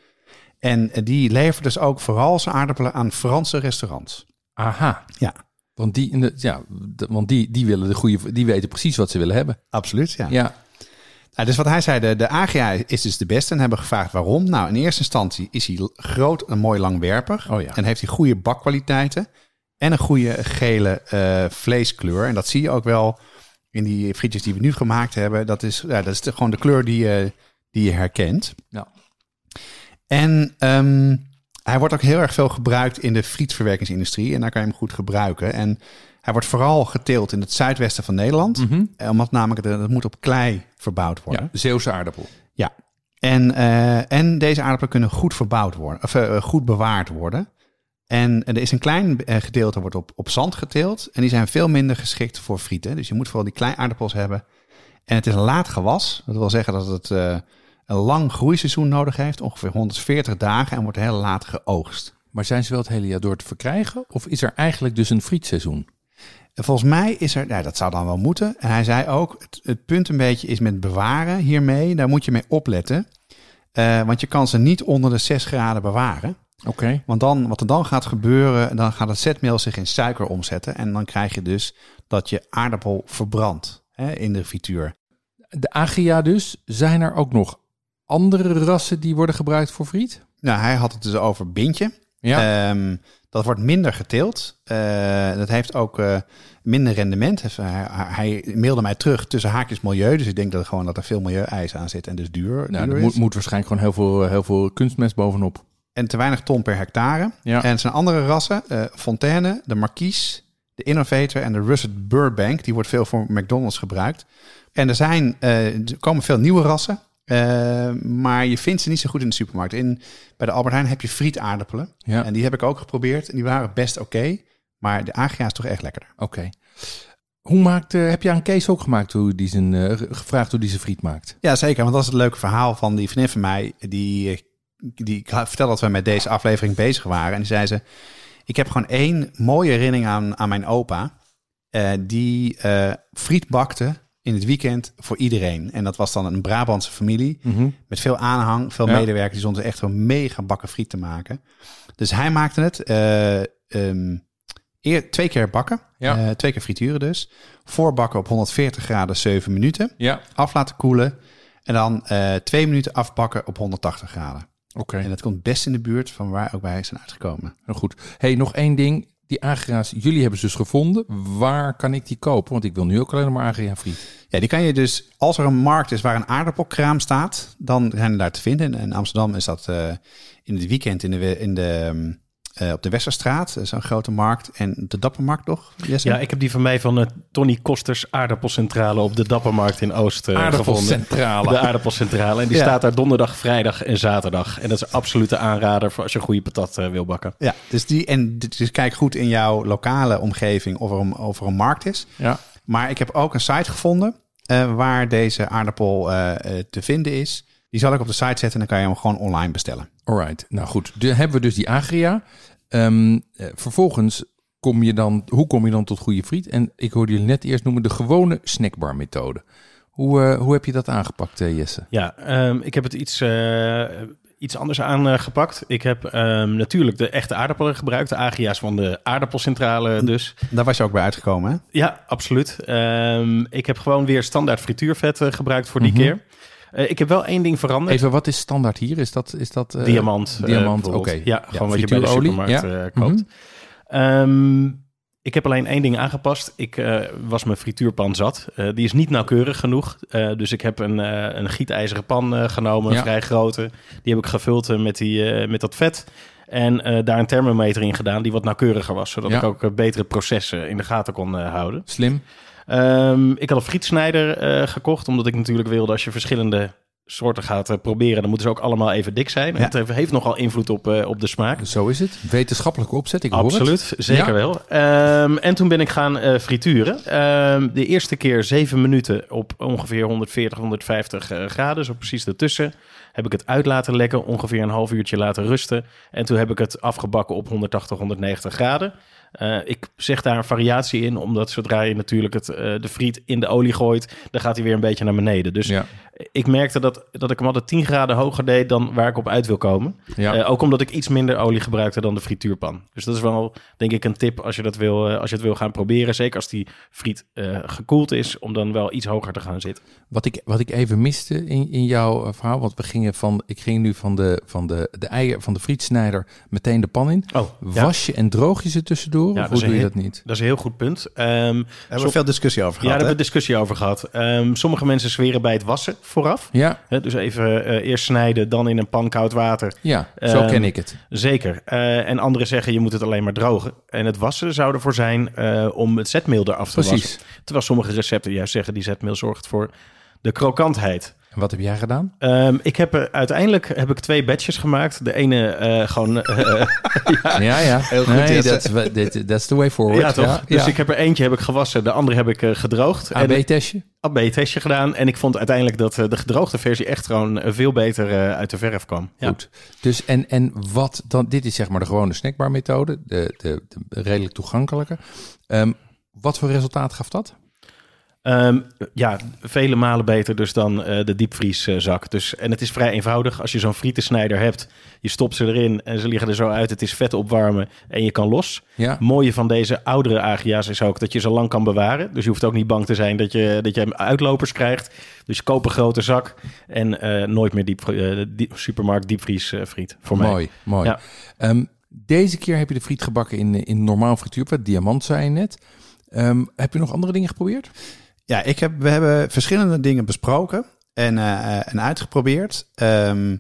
Speaker 1: En eh, die levert dus ook vooral zijn aardappelen aan Franse restaurants.
Speaker 2: Aha.
Speaker 1: Ja,
Speaker 2: Want die, in de, ja, de- want die, die willen de goede, die weten precies wat ze willen hebben.
Speaker 1: absoluut. Ja.
Speaker 2: Ja.
Speaker 1: Nou, dus wat hij zei, de, de AGA is dus de beste. En hebben we gevraagd waarom. Nou, in eerste instantie is hij groot en mooi langwerpig.
Speaker 2: Oh ja.
Speaker 1: En heeft hij goede bakkwaliteiten. En een goede gele eh, vleeskleur. En dat zie je ook wel in die frietjes die we nu gemaakt hebben. Dat is, ja, dat is de- gewoon de kleur die je, die je herkent.
Speaker 2: Ja.
Speaker 1: En ehm, hij wordt ook heel erg veel gebruikt in de frietverwerkingsindustrie. En daar kan je hem goed gebruiken. En hij wordt vooral geteeld in het zuidwesten van Nederland.
Speaker 2: Mhm.
Speaker 1: Eh, Omdat namelijk dat moet op klei verbouwd worden.
Speaker 2: ja. Zeeuwse aardappel.
Speaker 1: Ja. En, eh, en deze aardappelen kunnen goed verbouwd worden, of goed bewaard worden. En er is een klein eh, gedeelte wordt op, op zand geteeld. En die zijn veel minder geschikt voor frieten. Dus je moet vooral die kleine aardappels hebben. En het is een laat gewas. Dat wil zeggen dat het eh, een lang groeiseizoen nodig heeft. Ongeveer 140 dagen en wordt heel laat geoogst.
Speaker 2: Maar zijn ze wel het hele jaar door te verkrijgen? Of is er eigenlijk dus een frietseizoen?
Speaker 1: En volgens mij is er, nou, dat zou dan wel moeten. En hij zei ook, het, het punt een beetje is met bewaren hiermee. Daar moet je mee opletten. Eh, want je kan ze niet onder de 6 graden bewaren.
Speaker 2: Oké.
Speaker 1: Want dan, wat er dan gaat gebeuren, dan gaat het zetmeel zich in suiker omzetten. En dan krijg je dus dat je aardappel verbrandt hè, in de frituur.
Speaker 2: De Agria dus. Zijn er ook nog andere rassen die worden gebruikt voor friet?
Speaker 1: Nou, hij had het dus over bintje.
Speaker 2: Ja.
Speaker 1: Ehm, dat wordt minder geteeld. Eh, dat heeft ook eh, minder rendement. Hij, hij mailde mij terug tussen haakjes milieu. Dus ik denk dat, gewoon dat er veel milieueisen aan zit en dus duur,
Speaker 2: nou,
Speaker 1: duur
Speaker 2: er moet, moet waarschijnlijk gewoon heel veel, heel veel kunstmest bovenop.
Speaker 1: En te weinig ton per hectare.
Speaker 2: Ja.
Speaker 1: En het zijn andere rassen. eh Fontaine, de Marquise, de Innovator en de Russet Burbank. Die wordt veel voor McDonald's gebruikt. En er, zijn, eh, er komen veel nieuwe rassen. eh, maar je vindt ze niet zo goed in de supermarkt. In, bij de Albert Heijn heb je frietaardappelen.
Speaker 2: Ja.
Speaker 1: En die heb ik ook geprobeerd. En die waren best oké. maar de Agria is toch echt lekkerder.
Speaker 2: Oké. Hoe maakt, heb je aan Kees ook gemaakt hoe die zijn, gevraagd hoe die zijn friet maakt?
Speaker 1: Ja, zeker. Want dat is het leuke verhaal van die vriendin van mij. Die, die ik vertelde dat we met deze aflevering bezig waren. En die zei ze, ik heb gewoon één mooie herinnering aan, aan mijn opa. eh, die eh, friet bakte in het weekend voor iedereen. En dat was dan een Brabantse familie
Speaker 2: Mhm.
Speaker 1: met veel aanhang, veel
Speaker 2: Ja.
Speaker 1: medewerkers. Die stonden echt een mega bakken friet te maken. Dus hij maakte het ehm, eer, twee keer bakken,
Speaker 2: Ja.
Speaker 1: Twee keer frituren dus. Voorbakken op 140 graden 7 minuten.
Speaker 2: Ja,
Speaker 1: Af laten koelen. En dan twee minuten afbakken op 180 graden.
Speaker 2: Oké.
Speaker 1: En dat komt best in de buurt van waar ook wij zijn uitgekomen.
Speaker 2: Heel goed. hey, nog één ding. Die agria's, jullie hebben ze dus gevonden. Waar kan ik die kopen? Want ik wil nu ook alleen maar agria friet.
Speaker 1: Ja, die kan je dus, als er een markt is waar een aardappelkraam staat, dan zijn die daar te vinden. En in Amsterdam is dat eh, in het weekend in de, in de, ehm, eh, op de Westerstraat, Dat is een grote markt. En de Dappermarkt toch, Jesse?
Speaker 3: Ja, ik heb die van mij van uh, Tony Kosters aardappelcentrale op de Dappermarkt in Oost eh, gevonden.
Speaker 2: Aardappelcentrale.
Speaker 3: De aardappelcentrale. En die
Speaker 1: Ja.
Speaker 3: staat daar donderdag, vrijdag en zaterdag. En dat is een absolute aanrader voor als je een goede patat wil bakken.
Speaker 1: Ja, dus, die, en dus kijk goed in jouw lokale omgeving of er een, of er een markt is.
Speaker 2: Ja.
Speaker 1: Maar ik heb ook een site gevonden eh, waar deze aardappel te vinden is. Die zal ik op de site zetten en dan kan je hem gewoon online bestellen.
Speaker 2: Alright, nou goed. Dan hebben we dus die agria. Ehm, eh, vervolgens kom je dan, hoe kom je dan tot goede friet? En ik hoorde jullie net eerst noemen de gewone snackbar methode. Hoe, eh, hoe heb je dat aangepakt, eh, Jesse?
Speaker 3: Ja, ehm, ik heb het iets, eh, iets anders aangepakt. Ik heb ehm, natuurlijk de echte aardappelen gebruikt. De agia's van de aardappelcentrale dus.
Speaker 1: Daar was je ook bij uitgekomen, hè?
Speaker 3: Ja, absoluut. Ehm, ik heb gewoon weer standaard frituurvet gebruikt voor die
Speaker 2: Mhm.
Speaker 3: keer. Eh, ik heb wel één ding veranderd.
Speaker 2: Even, wat is standaard hier? Is dat... Is dat eh,
Speaker 3: diamant. eh,
Speaker 2: diamant, oké.
Speaker 3: Ja,
Speaker 2: Ja,
Speaker 3: gewoon wat je bij de supermarkt
Speaker 2: ja.
Speaker 3: koopt.
Speaker 2: Mhm.
Speaker 3: Ehm, ik heb alleen één ding aangepast. Ik was mijn frituurpan zat. Die is niet nauwkeurig genoeg. Dus ik heb een, een gietijzeren pan genomen,
Speaker 2: Ja.
Speaker 3: vrij grote. Die heb ik gevuld met, die, met dat vet. En daar een thermometer in gedaan die wat nauwkeuriger was. Zodat
Speaker 2: Ja.
Speaker 3: ik ook betere processen in de gaten kon houden.
Speaker 2: Slim.
Speaker 3: Ehm, ik had een frietsnijder eh, gekocht, omdat ik natuurlijk wilde als je verschillende soorten gaat eh, proberen, dan moeten ze ook allemaal even dik zijn. Het heeft- heeft nogal invloed op, eh, op de smaak.
Speaker 2: Zo is het. Wetenschappelijke opzet, ik hoor het.
Speaker 3: Absoluut, zeker
Speaker 2: Ja.
Speaker 3: wel. Ehm, en toen ben ik gaan frituren. Ehm, de eerste keer zeven minuten op ongeveer 140, 150 eh, graden, zo precies ertussen. Heb ik het uit laten lekken, ongeveer een half uurtje laten rusten. En toen heb ik het afgebakken op 180, 190 graden. Eh, ik zeg daar een variatie in, omdat zodra je natuurlijk het, eh, de friet in de olie gooit, dan gaat hij weer een beetje naar beneden. Dus
Speaker 2: Ja.
Speaker 3: Ik merkte dat, dat ik hem altijd 10 graden hoger deed dan waar ik op uit wil komen.
Speaker 2: Ja.
Speaker 3: Eh, ook omdat ik iets minder olie gebruikte dan de frituurpan. Dus dat is wel, denk ik, een tip als je, dat wil, eh, als je het wil gaan proberen. Zeker als die friet eh, gekoeld is, om dan wel iets hoger te gaan zitten.
Speaker 2: Wat ik, wat ik even miste in, in jouw verhaal, want we gingen van, ik ging nu van de, van de, de eieren van de frietsnijder meteen de pan in.
Speaker 3: Oh,
Speaker 2: Was je en droog je ze tussendoor?
Speaker 3: Ja,
Speaker 2: of
Speaker 3: dat
Speaker 2: hoe doe je dat niet?
Speaker 3: Dat is een heel goed punt. Ehm,
Speaker 1: Daar hebben we veel discussie over
Speaker 3: ja,
Speaker 1: gehad.
Speaker 3: daar
Speaker 1: hè?
Speaker 3: hebben we discussie over gehad. Ehm, sommige mensen zweren bij het wassen vooraf.
Speaker 2: Ja,
Speaker 3: dus even eh, eerst snijden, dan in een pan koud water.
Speaker 2: ja zo
Speaker 3: Ehm,
Speaker 2: ken ik het.
Speaker 3: Zeker. Eh, en anderen zeggen je moet het alleen maar drogen. En het wassen zou ervoor zijn eh, om het zetmeel eraf te wassen.
Speaker 2: Precies.
Speaker 3: Terwijl sommige recepten juist zeggen die zetmeel zorgt voor de krokantheid.
Speaker 2: En wat heb jij gedaan?
Speaker 3: Ehm, ik heb er, uiteindelijk heb ik twee batches gemaakt. De ene eh, gewoon... eh,
Speaker 2: Ja, ja.
Speaker 1: Heel goed,
Speaker 2: nee, that's, that- that's the way forward.
Speaker 3: ja, toch?
Speaker 2: Ja,
Speaker 3: dus
Speaker 2: ja.
Speaker 3: ik heb er eentje heb ik gewassen. De andere heb ik eh, gedroogd.
Speaker 2: AB-testje?
Speaker 3: AB-testje gedaan. En ik vond uiteindelijk dat de gedroogde versie echt gewoon veel beter eh, uit de verf kwam. Ja.
Speaker 2: Goed. Dus en, en wat dan, dit is zeg maar de gewone snackbar methode, de, de, de redelijk toegankelijke. Ehm, wat voor resultaat gaf dat?
Speaker 3: Ehm, ja, vele malen beter dus dan eh, de diepvrieszak. Dus, en het is vrij eenvoudig. Als je zo'n frietensnijder hebt, je stopt ze erin en ze liggen er zo uit. Het is vet opwarmen en je kan los.
Speaker 2: Ja,
Speaker 3: mooie van deze oudere agia's is ook dat je ze lang kan bewaren. Dus je hoeft ook niet bang te zijn dat je, dat je uitlopers krijgt. Dus koop een grote zak en eh, nooit meer diep, eh, diep- supermarkt diepvries eh, friet. Voor mij.
Speaker 2: mooi, mooi.
Speaker 3: Ja.
Speaker 2: Ehm, deze keer heb je de friet gebakken in, in normaal frituurvet, diamant zei je net. Ehm, heb je nog andere dingen geprobeerd?
Speaker 1: Ja, ik heb, we hebben verschillende dingen besproken en, eh, en uitgeprobeerd. Ehm,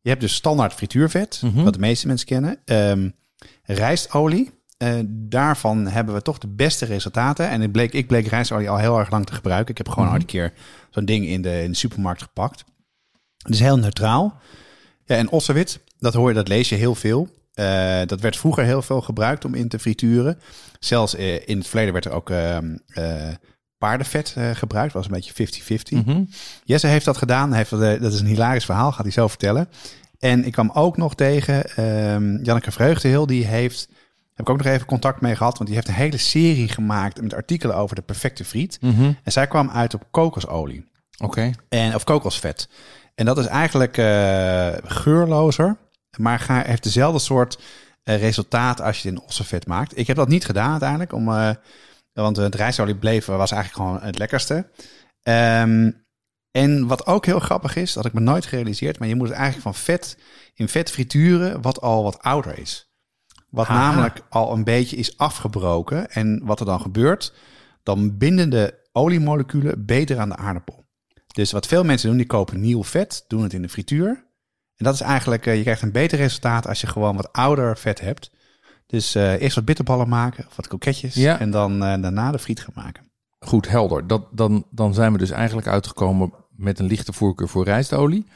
Speaker 1: je hebt dus standaard frituurvet,
Speaker 2: Mhm.
Speaker 1: wat de meeste mensen kennen. Ehm, rijstolie. Eh, daarvan hebben we toch de beste resultaten. En ik bleek, ik bleek rijstolie al heel erg lang te gebruiken. Ik heb gewoon ooit een keer zo'n ding in de, in de supermarkt gepakt. Het is heel neutraal. Ja, en ossewit, dat hoor je, dat lees je heel veel. Eh, dat werd vroeger heel veel gebruikt om in te frituren. Zelfs eh, in het verleden werd er ook ehm, eh, paardenvet eh, gebruikt. was een beetje 50-50.
Speaker 2: Mhm.
Speaker 1: Jesse heeft dat gedaan. Heeft, dat, eh, dat is een hilarisch verhaal, gaat hij zo vertellen. En ik kwam ook nog tegen ehm Janneke Vreugdehil. Die heeft Heb ik ook nog even contact mee gehad, want die heeft een hele serie gemaakt met artikelen over de perfecte friet.
Speaker 2: Mhm.
Speaker 1: En zij kwam uit op kokosolie.
Speaker 2: Oké.
Speaker 1: En, of kokosvet. En dat is eigenlijk eh, geurlozer, maar ga, heeft dezelfde soort resultaat als je het in ossenvet maakt. Ik heb dat niet gedaan uiteindelijk, om, want het rijstolie bleef was eigenlijk gewoon het lekkerste. Ehm, en wat ook heel grappig is, dat ik me nooit gerealiseerd, maar je moet het eigenlijk van vet in vet frituren wat al wat ouder is. Wat namelijk al een beetje is afgebroken. En wat er dan gebeurt, dan binden de oliemoleculen beter aan de aardappel. Dus wat veel mensen doen, die kopen nieuw vet, doen het in de frituur. En dat is eigenlijk, eh, je krijgt een beter resultaat als je gewoon wat ouder vet hebt. Dus eh, eerst wat bitterballen maken, of wat kroketjes.
Speaker 2: Ja.
Speaker 1: En dan eh, daarna de friet gaan maken.
Speaker 2: Goed, helder. Dat, dan, dan zijn we dus eigenlijk uitgekomen met een lichte voorkeur voor rijstolie.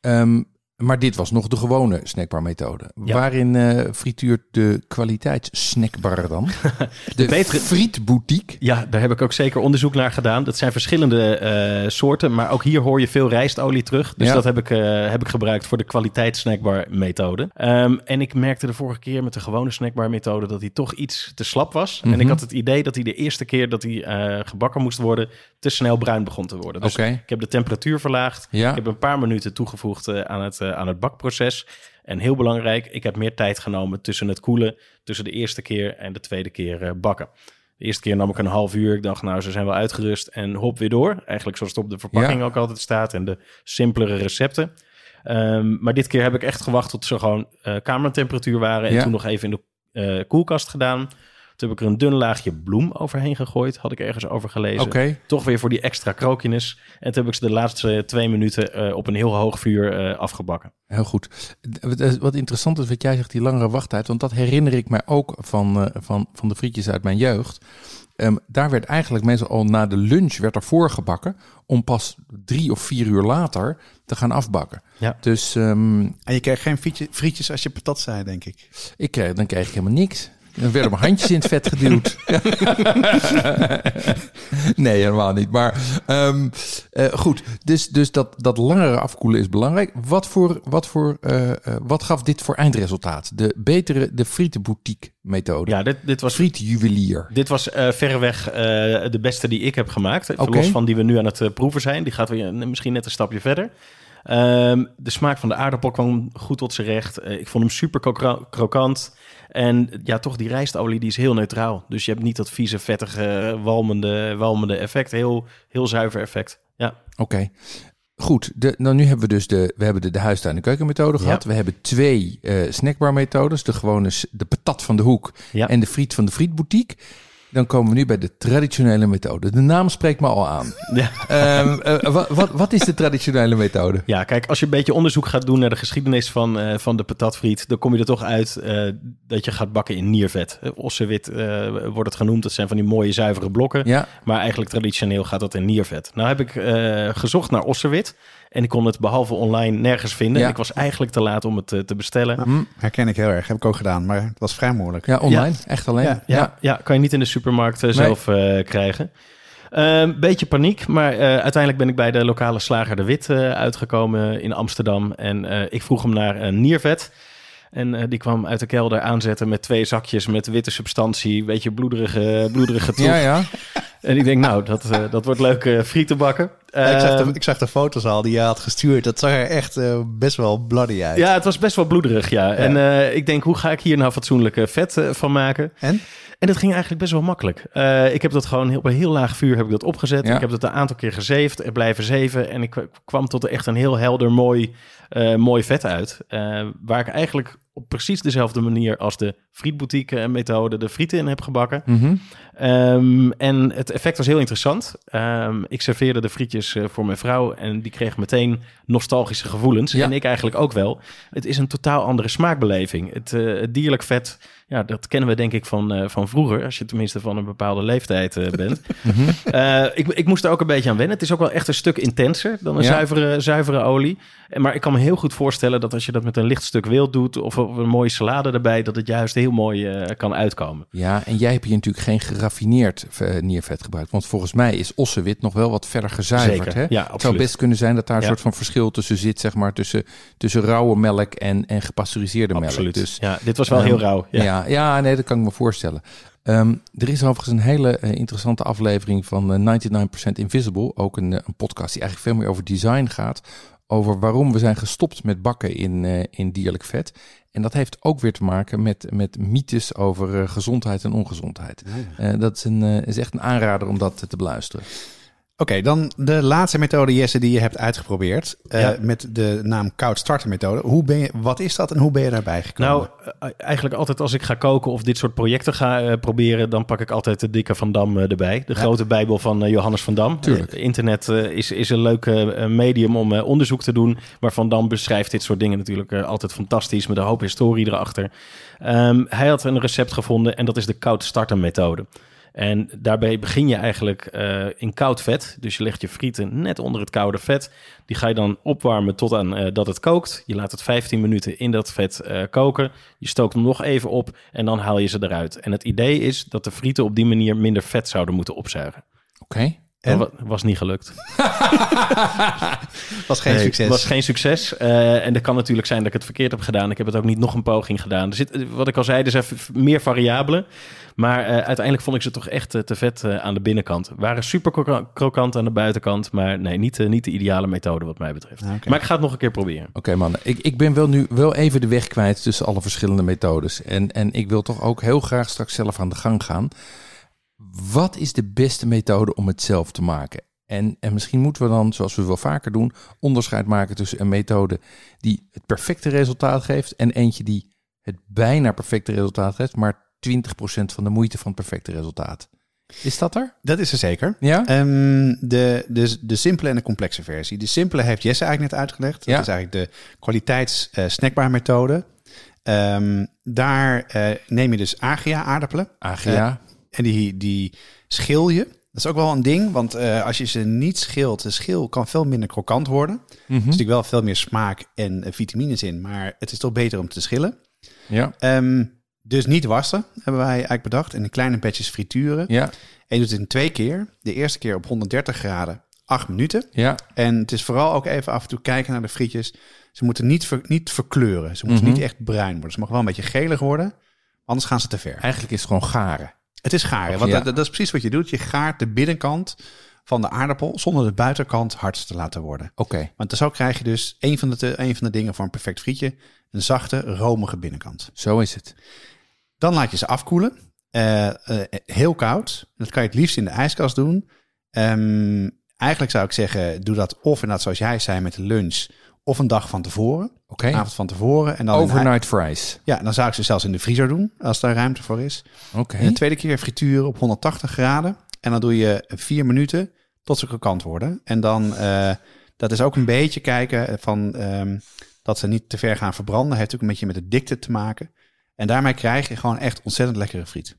Speaker 2: Ehm, maar dit was nog de gewone snackbar-methode.
Speaker 3: Ja.
Speaker 2: Waarin eh, frituurt de kwaliteitssnackbar dan? De,
Speaker 3: betere-
Speaker 2: frietboutique.
Speaker 3: Ja, daar heb ik ook zeker onderzoek naar gedaan. Dat zijn verschillende eh, soorten, maar ook hier hoor je veel rijstolie terug. Dus
Speaker 2: Ja.
Speaker 3: dat heb ik, eh, heb ik gebruikt voor de kwaliteitssnackbar methode. Ehm, en ik merkte de vorige keer met de gewone snackbar methode dat hij toch iets te slap was. En
Speaker 2: Mhm.
Speaker 3: ik had het idee dat hij de eerste keer dat hij gebakken moest worden, te snel bruin begon te worden. Dus ik heb de temperatuur verlaagd.
Speaker 2: Ja.
Speaker 3: Ik heb een paar minuten toegevoegd aan, het, aan het bakproces. En heel belangrijk, ik heb meer tijd genomen tussen het koelen, tussen de eerste keer en de tweede keer eh, bakken. De eerste keer nam ik een half uur. Ik dacht, nou, ze zijn wel uitgerust en hop weer door. Eigenlijk zoals het op de verpakking
Speaker 2: Ja.
Speaker 3: ook altijd staat en de simpelere recepten. Ehm, maar dit keer heb ik echt gewacht tot ze gewoon eh, kamertemperatuur waren. En
Speaker 2: Ja.
Speaker 3: toen nog even in de eh, koelkast gedaan. Toen heb ik er een dun laagje bloem overheen gegooid. Had ik ergens over gelezen.
Speaker 2: Oké.
Speaker 3: Toch weer voor die extra krokiness. En toen heb ik ze de laatste twee minuten eh, op een heel hoog vuur eh, afgebakken.
Speaker 2: Heel goed. Wat- Wat interessant is wat jij zegt, die langere wachttijd. Want dat herinner ik mij ook van, eh, van, van de frietjes uit mijn jeugd. Ehm, daar werd eigenlijk meestal al na de lunch werd er voorgebakken. Om pas drie of vier uur later te gaan afbakken.
Speaker 3: Ja.
Speaker 2: Dus ehm,
Speaker 1: En je krijgt geen frietje- frietjes als je patat zei, denk ik.
Speaker 2: ik kreeg, dan kreeg ik helemaal niks. Dan werden mijn handjes in het vet geduwd. nee, helemaal niet. Maar ehm, eh, goed, dus, dus dat, dat langere afkoelen is belangrijk. Wat, voor, wat, voor, eh, eh, wat gaf dit voor eindresultaat? De betere, de frietenboutique methode.
Speaker 3: Ja, dit, dit was
Speaker 2: Frietjuwelier.
Speaker 3: Dit was eh, verreweg eh, de beste die ik heb gemaakt. Even
Speaker 2: Oké.
Speaker 3: Los van die we nu aan het proeven zijn. Die gaat weer misschien net een stapje verder. Ehm, de smaak van de aardappel kwam goed tot zijn recht. Ik vond hem super krokant. En ja, toch die rijstolie die is heel neutraal. Dus je hebt niet dat vieze, vettige, walmende, walmende effect. Heel, heel zuiver effect. Ja,
Speaker 2: Oké. Goed, de, nou nu hebben we dus de, we hebben de, de huistuin- en keukenmethode gehad. We hebben twee eh snackbar-methodes. De gewone, de patat van de hoek
Speaker 3: Ja.
Speaker 2: en de friet van de frietboutique. Dan komen we nu bij de traditionele methode. De naam spreekt me al aan.
Speaker 3: ja.
Speaker 2: Ehm, eh, wat, wat, wat is de traditionele methode?
Speaker 3: Ja, kijk, als je een beetje onderzoek gaat doen naar de geschiedenis van, eh, van de patatfriet, dan kom je er toch uit eh, dat je gaat bakken in niervet. Ossewit eh, wordt het genoemd. Dat zijn van die mooie zuivere blokken.
Speaker 2: Ja,
Speaker 3: Maar eigenlijk traditioneel gaat dat in niervet. Nou heb ik eh, gezocht naar ossewit. En ik kon het behalve online nergens vinden.
Speaker 2: Ja.
Speaker 3: Ik was eigenlijk te laat om het te bestellen.
Speaker 1: Hm, herken ik heel erg. Heb ik ook gedaan, maar het was vrij moeilijk.
Speaker 2: ja online. Echt alleen.
Speaker 1: Ja,
Speaker 3: Ja, ja, kan je niet in de supermarkt eh, zelf eh, krijgen. Een beetje paniek, maar eh, uiteindelijk ben ik bij de lokale slager De Wit eh, uitgekomen in Amsterdam. En ik vroeg hem naar een niervet. En eh, die kwam uit de kelder aanzetten met twee zakjes met witte substantie. Beetje bloederige, bloederige troep.
Speaker 2: ja, ja.
Speaker 3: En ik denk, nou, dat, eh, dat wordt leuk eh frieten bakken.
Speaker 1: Ik, zag
Speaker 3: Ehm,
Speaker 1: de, ik zag de foto's al die je had gestuurd. Dat zag er echt eh, best wel bloody uit.
Speaker 3: Ja, het was best wel bloederig, ja. En eh, ik denk, hoe ga ik hier nou fatsoenlijk eh, vet eh, van maken?
Speaker 1: En?
Speaker 3: En dat ging eigenlijk best wel makkelijk. Eh, ik heb dat gewoon heel, op een heel laag vuur heb ik dat opgezet.
Speaker 2: Ja.
Speaker 3: Ik heb dat een aantal keer gezeefd, er blijven zeven. En ik kwam tot echt een heel helder, mooi, eh, mooi vet uit. Eh, waar ik eigenlijk op precies dezelfde manier als de frietboutique eh, methode de frieten in heb gebakken.
Speaker 2: Mhm.
Speaker 3: Ehm, en het effect was heel interessant. Ehm, ik serveerde de frietjes eh, voor mijn vrouw en die kreeg meteen nostalgische gevoelens.
Speaker 2: Ja.
Speaker 3: En ik eigenlijk ook wel. Het is een totaal andere smaakbeleving. Het, eh, het dierlijk vet, ja, dat kennen we denk ik van, eh, van vroeger. Als je tenminste van een bepaalde leeftijd eh, bent.
Speaker 2: Mhm.
Speaker 3: Eh, ik, ik moest er ook een beetje aan wennen. Het is ook wel echt een stuk intenser dan een
Speaker 2: Ja.
Speaker 3: zuivere, zuivere olie. En, maar ik kan me heel goed voorstellen dat als je dat met een licht stuk wild doet... of of een mooie salade erbij, dat het juist heel mooi kan uitkomen.
Speaker 2: Ja, en jij hebt hier natuurlijk geen geraffineerd niervet gebruikt. Want volgens mij is ossewit nog wel wat verder gezuiverd.
Speaker 3: Zeker,
Speaker 2: Hè?
Speaker 3: ja,
Speaker 2: het zou best kunnen zijn dat daar een
Speaker 3: Ja.
Speaker 2: soort van verschil tussen zit, zeg maar, tussen, tussen rauwe melk en, en gepasteuriseerde melk.
Speaker 3: Absoluut.
Speaker 2: Dus
Speaker 3: ja, dit was wel
Speaker 2: Ehm,
Speaker 3: heel rauw. Ja.
Speaker 2: Ja. Ja, nee, dat kan ik me voorstellen. Ehm, er is overigens een hele eh, interessante aflevering van eh, 99% Invisible. Ook een, eh, een podcast die eigenlijk veel meer over design gaat. Over waarom we zijn gestopt met bakken in, in dierlijk vet. En dat heeft ook weer te maken met, met mythes over gezondheid en ongezondheid. Dat is, een, is echt een aanrader om dat te beluisteren.
Speaker 1: Oké, dan de laatste methode, Jesse, die je hebt uitgeprobeerd. eh. Met de naam koud starten methode. Hoe ben je, wat is dat en hoe ben je daarbij gekomen?
Speaker 3: Nou, eh, eigenlijk altijd als ik ga koken of dit soort projecten ga eh, proberen, dan pak ik altijd de dikke Van Dam erbij. De grote bijbel van Johannes van Dam.
Speaker 2: Tuurlijk.
Speaker 3: Internet is, is een leuk medium om onderzoek te doen. Maar Van Dam beschrijft dit soort dingen natuurlijk altijd fantastisch met een hoop historie erachter. Ehm, hij had een recept gevonden en dat is de koud starten methode. En daarbij begin je eigenlijk eh, in koud vet. Dus je legt je frieten net onder het koude vet. Die ga je dan opwarmen tot aan eh, dat het kookt. Je laat het 15 minuten in dat vet eh, koken. Je stookt hem nog even op en dan haal je ze eruit. En het idee is dat de frieten op die manier minder vet zouden moeten opzuigen.
Speaker 2: Oké.
Speaker 1: En?
Speaker 3: Dat was niet gelukt.
Speaker 1: was geen
Speaker 3: Nee,
Speaker 1: succes.
Speaker 3: was geen succes. Eh, en dat kan natuurlijk zijn dat ik het verkeerd heb gedaan. Ik heb het ook niet nog een poging gedaan. Er zit, wat ik al zei, er zijn meer variabelen. Maar eh, uiteindelijk vond ik ze toch echt eh, te vet aan de binnenkant. Waren super kro- krokant aan de buitenkant. Maar nee, niet, niet de ideale methode wat mij betreft.
Speaker 1: Ah.
Speaker 3: Maar ik ga het nog een keer proberen.
Speaker 2: Oké mannen, ik, ik ben wel nu wel even de weg kwijt tussen alle verschillende methodes. En, en ik wil toch ook heel graag straks zelf aan de gang gaan. Wat is de beste methode om het zelf te maken? En, en misschien moeten we dan, zoals we wel vaker doen, onderscheid maken tussen een methode die het perfecte resultaat geeft en eentje die het bijna perfecte resultaat geeft, maar 20% van de moeite van het perfecte resultaat. Is dat er?
Speaker 1: Dat is er zeker.
Speaker 2: Ja?
Speaker 1: Ehm, de, de, de simpele en de complexe versie. De simpele heeft Jesse eigenlijk net uitgelegd. Dat
Speaker 2: Ja.
Speaker 1: is eigenlijk de kwaliteits eh, methode. Ehm, daar eh, neem je dus agia aardappelen.
Speaker 2: Agia.
Speaker 1: En die, die schil je. Dat is ook wel een ding, want eh, als je ze niet schilt, de schil kan veel minder krokant worden. Er
Speaker 2: Mhm.
Speaker 1: zit natuurlijk wel veel meer smaak en eh, vitamines in, maar het is toch beter om te schillen.
Speaker 2: Ja.
Speaker 1: Ehm, dus niet wassen, hebben wij eigenlijk bedacht. En in kleine batches frituren.
Speaker 2: Ja.
Speaker 1: En je doet het in twee keer. De eerste keer op 130 graden, 8 minuten.
Speaker 2: Ja.
Speaker 1: En het is vooral ook even af en toe kijken naar de frietjes. Ze moeten niet, ver- niet verkleuren. Ze moeten
Speaker 2: Mhm.
Speaker 1: niet echt bruin worden. Ze mogen wel een beetje gelig worden, anders gaan ze te ver.
Speaker 2: Eigenlijk is het gewoon garen.
Speaker 1: Het is garen, want
Speaker 2: Ja.
Speaker 1: dat, dat is precies wat je doet. Je gaart de binnenkant van de aardappel zonder de buitenkant hard te laten worden.
Speaker 2: Oké.
Speaker 1: Want zo krijg je dus een van, de, een van de dingen voor een perfect frietje. Een zachte, romige binnenkant.
Speaker 2: Zo is het.
Speaker 1: Dan laat je ze afkoelen. Eh, eh, heel koud. Dat kan je het liefst in de ijskast doen. Ehm, eigenlijk zou ik zeggen, doe dat of inderdaad zoals jij zei met de lunch. Of een dag van tevoren.
Speaker 2: Oké.
Speaker 1: Avond van tevoren. En dan
Speaker 2: Overnight fries.
Speaker 1: ja, dan zou ik ze zelfs in de vriezer doen. Als daar ruimte voor is.
Speaker 2: Oké.
Speaker 1: En de tweede keer frituren op 180 graden. En dan doe je vier minuten tot ze krokant worden. En dan, eh, dat is ook een beetje kijken van ehm, dat ze niet te ver gaan verbranden. Heeft ook een beetje met de dikte te maken. En daarmee krijg je gewoon echt ontzettend lekkere friet.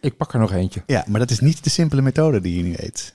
Speaker 2: Ik pak er nog eentje.
Speaker 1: Ja, maar dat is niet de simpele methode die je nu eet.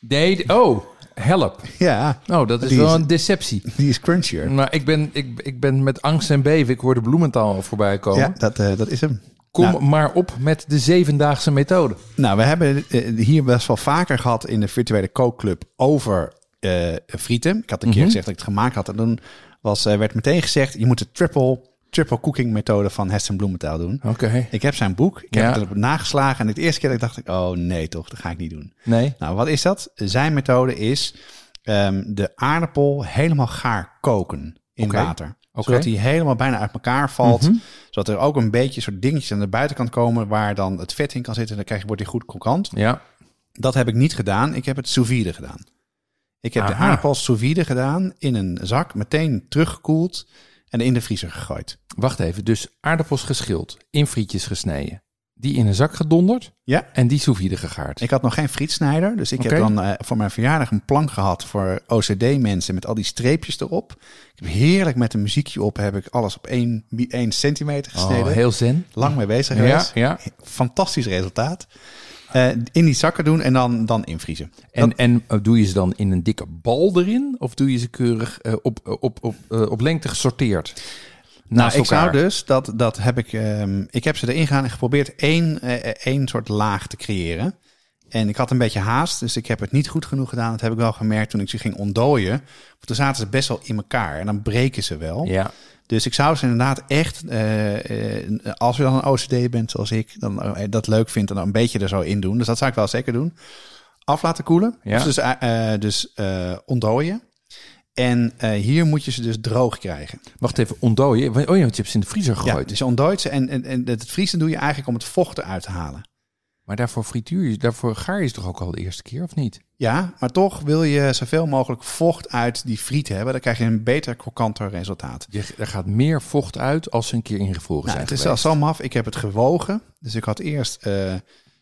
Speaker 2: Nee, oh, help.
Speaker 1: Ja,
Speaker 2: Oh, dat is
Speaker 1: Die
Speaker 2: wel
Speaker 1: is-
Speaker 2: een deceptie.
Speaker 1: die is crunchier.
Speaker 2: Maar ik ben, ik, ik ben met angst en beven. Ik hoorde Bloemendaal voorbij komen.
Speaker 1: Ja, dat, eh, dat is hem.
Speaker 2: Kom
Speaker 1: Nou.
Speaker 2: maar op met de zevendaagse methode.
Speaker 1: Nou, we hebben eh, hier best wel vaker gehad in de virtuele kookclub over eh, frieten. Ik had een keer
Speaker 2: Mhm.
Speaker 1: gezegd dat ik het gemaakt had. En toen was, werd meteen gezegd, je moet de triple, triple cooking methode van Heston Bloementaal doen.
Speaker 2: Oké.
Speaker 1: Ik heb zijn boek, ik heb het erop nageslagen. En de eerste keer dat ik dacht, ik, oh nee toch, dat ga ik niet doen.
Speaker 2: Nee.
Speaker 1: Nou, wat is dat? Zijn methode is ehm, de aardappel helemaal gaar koken in water.
Speaker 2: Oké.
Speaker 1: Zodat die helemaal bijna uit elkaar valt.
Speaker 2: Mhm.
Speaker 1: Zodat er ook een beetje soort dingetjes aan de buitenkant komen waar dan het vet in kan zitten. En dan krijg je, wordt die goed krokant.
Speaker 2: Ja.
Speaker 1: Dat heb ik niet gedaan. Ik heb het sous vide gedaan. Ik heb de aardappels sous vide gedaan in een zak, meteen teruggekoeld en in de vriezer gegooid.
Speaker 2: Wacht even. Dus aardappels geschild, in frietjes gesneden. Die in een zak gedonderd
Speaker 1: Ja,
Speaker 2: en die sous vide gegaard.
Speaker 1: ik had nog geen frietsnijder, dus ik heb dan eh, voor mijn verjaardag een plank gehad voor OCD-mensen met al die streepjes erop. Ik heb heerlijk met een muziekje op, heb ik alles op 1, 1 centimeter gesneden.
Speaker 2: Oh, heel zen.
Speaker 1: Lang mee bezig
Speaker 2: Ja,
Speaker 1: geweest.
Speaker 2: ja.
Speaker 1: Fantastisch resultaat. Eh, in die zakken doen en dan, dan invriezen.
Speaker 2: En, en eh, doe je ze dan in een dikke bal erin? Of doe je ze keurig eh, op, op, op, op lengte gesorteerd?
Speaker 1: Nou, ik zou dus, dat, dat heb ik, ehm, ik heb ze erin gaan en geprobeerd één, één soort laag te creëren. En ik had een beetje haast, dus ik heb het niet goed genoeg gedaan. Dat heb ik wel gemerkt toen ik ze ging ontdooien. Want toen zaten ze best wel in elkaar en dan breken ze wel.
Speaker 2: Ja.
Speaker 1: Dus ik zou ze inderdaad echt, eh, eh, als je dan een OCD bent zoals ik, dan eh, dat leuk vindt, dan een beetje er zo in doen. Dus dat zou ik wel zeker doen. Af laten koelen.
Speaker 2: Ja.
Speaker 1: Dus, dus eh, ontdooien. En hier moet je ze dus droog krijgen.
Speaker 2: Wacht even, ontdooien. Oh ja, want je hebt ze in de vriezer
Speaker 1: Ja,
Speaker 2: gegooid.
Speaker 1: dus je ontdooit ze en, en, en het vriezen doe je eigenlijk om het vocht eruit te halen.
Speaker 2: Maar daarvoor frituur je, daarvoor gaar je ze toch ook al de eerste keer, of niet?
Speaker 1: Ja, maar toch wil je zoveel mogelijk vocht uit die friet hebben. Dan krijg je een beter krokanter resultaat.
Speaker 2: Je, er gaat meer vocht uit als ze een keer ingevroren
Speaker 1: Nou,
Speaker 2: zijn
Speaker 1: het is al zo maf. Ik heb het gewogen. Dus ik had eerst eh,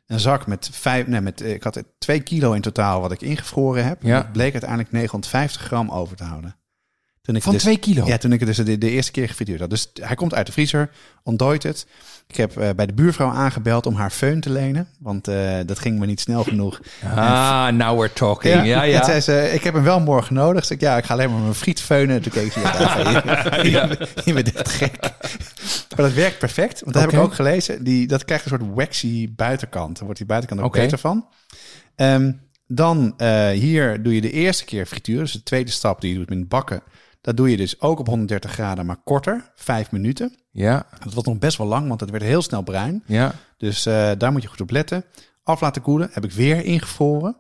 Speaker 1: een zak met vijf. Nee, met, ik had twee kilo in totaal wat ik ingevroren heb.
Speaker 2: Ja.
Speaker 1: Het bleek uiteindelijk 950 gram over te houden. Toen ik
Speaker 2: Van
Speaker 1: dus,
Speaker 2: twee kilo?
Speaker 1: Ja, toen ik het dus de, de eerste keer gefrituurd had. Dus hij komt uit de vriezer, ontdooit het. Ik heb eh, bij de buurvrouw aangebeld om haar föhn te lenen. Want eh, dat ging me niet snel genoeg.
Speaker 2: Ah, now we're talking. Ja, ja.
Speaker 1: En zei ze, ik heb hem wel morgen nodig. Dus ik, ja, ik ga alleen maar mijn friet feunen. Toen keek ze, ja, je, je, je bent echt gek. Maar dat werkt perfect. Want dat heb ik ook gelezen. Die, dat krijgt een soort waxy buitenkant. Dan wordt die buitenkant ook beter van. Ehm, dan eh, hier doe je de eerste keer frituur. Dus de tweede stap die je doet met bakken. Dat doe je dus ook op 130 graden, maar korter. Vijf minuten.
Speaker 2: ja,
Speaker 1: Dat was nog best wel lang, want het werd heel snel bruin.
Speaker 2: ja.
Speaker 1: Dus eh, daar moet je goed op letten. Af laten koelen. Heb ik weer ingevroren.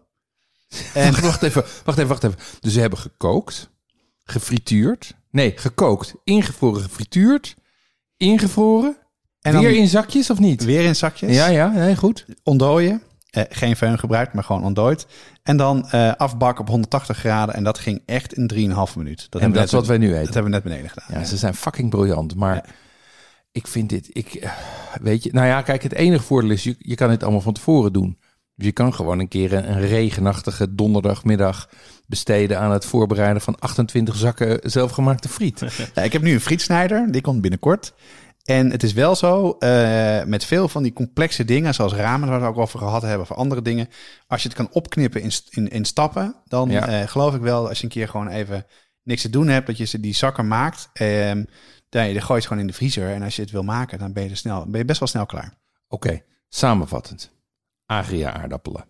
Speaker 1: En
Speaker 2: Wacht even, wacht even, wacht even. Dus ze hebben gekookt, gefrituurd. Nee, gekookt, ingevroren, gefrituurd, ingevroren.
Speaker 1: En dan
Speaker 2: weer in zakjes of niet?
Speaker 1: weer in zakjes.
Speaker 2: Ja, ja, nee, goed.
Speaker 1: ontdooien. Eh, geen föhn gebruikt, maar gewoon ontdooid. En dan eh, afbakken op 180 graden. En dat ging echt in 3,5 minuut. Dat
Speaker 2: En dat is wat wij nu eten.
Speaker 1: Dat hebben we net beneden gedaan.
Speaker 2: Ja, ze zijn fucking briljant. Maar ik vind dit, ik, eh, weet je, nou ja, kijk, het enige voordeel is, je, je kan dit allemaal van tevoren doen. Dus je kan gewoon een keer een, een regenachtige donderdagmiddag besteden aan het voorbereiden van 28 zakken zelfgemaakte friet.
Speaker 1: Ja, ik heb nu een frietsnijder. Die komt binnenkort. En het is wel zo, eh, met veel van die complexe dingen, zoals ramen, waar we het ook over gehad hebben, of andere dingen. Als je het kan opknippen in, in, in stappen, dan
Speaker 2: Ja.
Speaker 1: eh, geloof ik wel, als je een keer gewoon even niks te doen hebt, dat je ze die zakken maakt. ehm dan je gooi je het gewoon in de vriezer. En als je het wil maken, dan ben je, er snel, ben je best wel snel klaar.
Speaker 2: Oké, samenvattend. Agria aardappelen.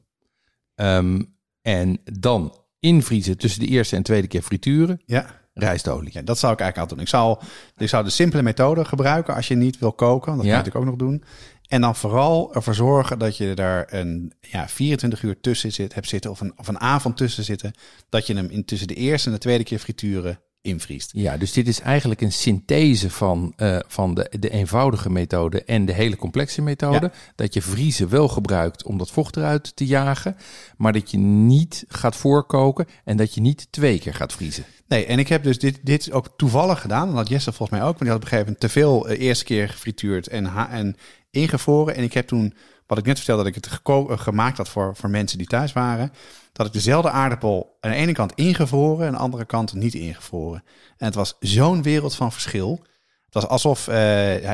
Speaker 2: Ehm, en dan invriezen tussen de eerste en tweede keer frituren.
Speaker 1: Ja.
Speaker 2: Rijstolie.
Speaker 1: Ja, dat zou ik eigenlijk altijd doen. Ik zou, ik zou de simpele methode gebruiken als je niet wil koken. Dat
Speaker 2: Ja.
Speaker 1: kan je natuurlijk ook nog doen. En dan vooral ervoor zorgen dat je daar een ja, 24 uur tussen zit, hebt zitten. Of een, of een avond tussen zitten. Dat je hem in tussen de eerste en de tweede keer frituren invriest.
Speaker 2: Ja, dus dit is eigenlijk een synthese van, eh, van de, de eenvoudige methode en de hele complexe methode. Dat je vriezen wel gebruikt om dat vocht eruit te jagen, maar dat je niet gaat voorkoken en dat je niet twee keer gaat vriezen.
Speaker 1: Nee, en ik heb dus dit, dit ook toevallig gedaan. En dat Jesse volgens mij ook. Want die had op een gegeven moment te veel eh, eerste keer gefrituurd en, en ingevroren. En ik heb toen, wat ik net vertelde, dat ik het eh, gemaakt had voor, voor mensen die thuis waren. Dat ik dezelfde aardappel aan de ene kant ingevroren en aan de andere kant niet ingevroren. En het was zo'n wereld van verschil. Het was alsof eh,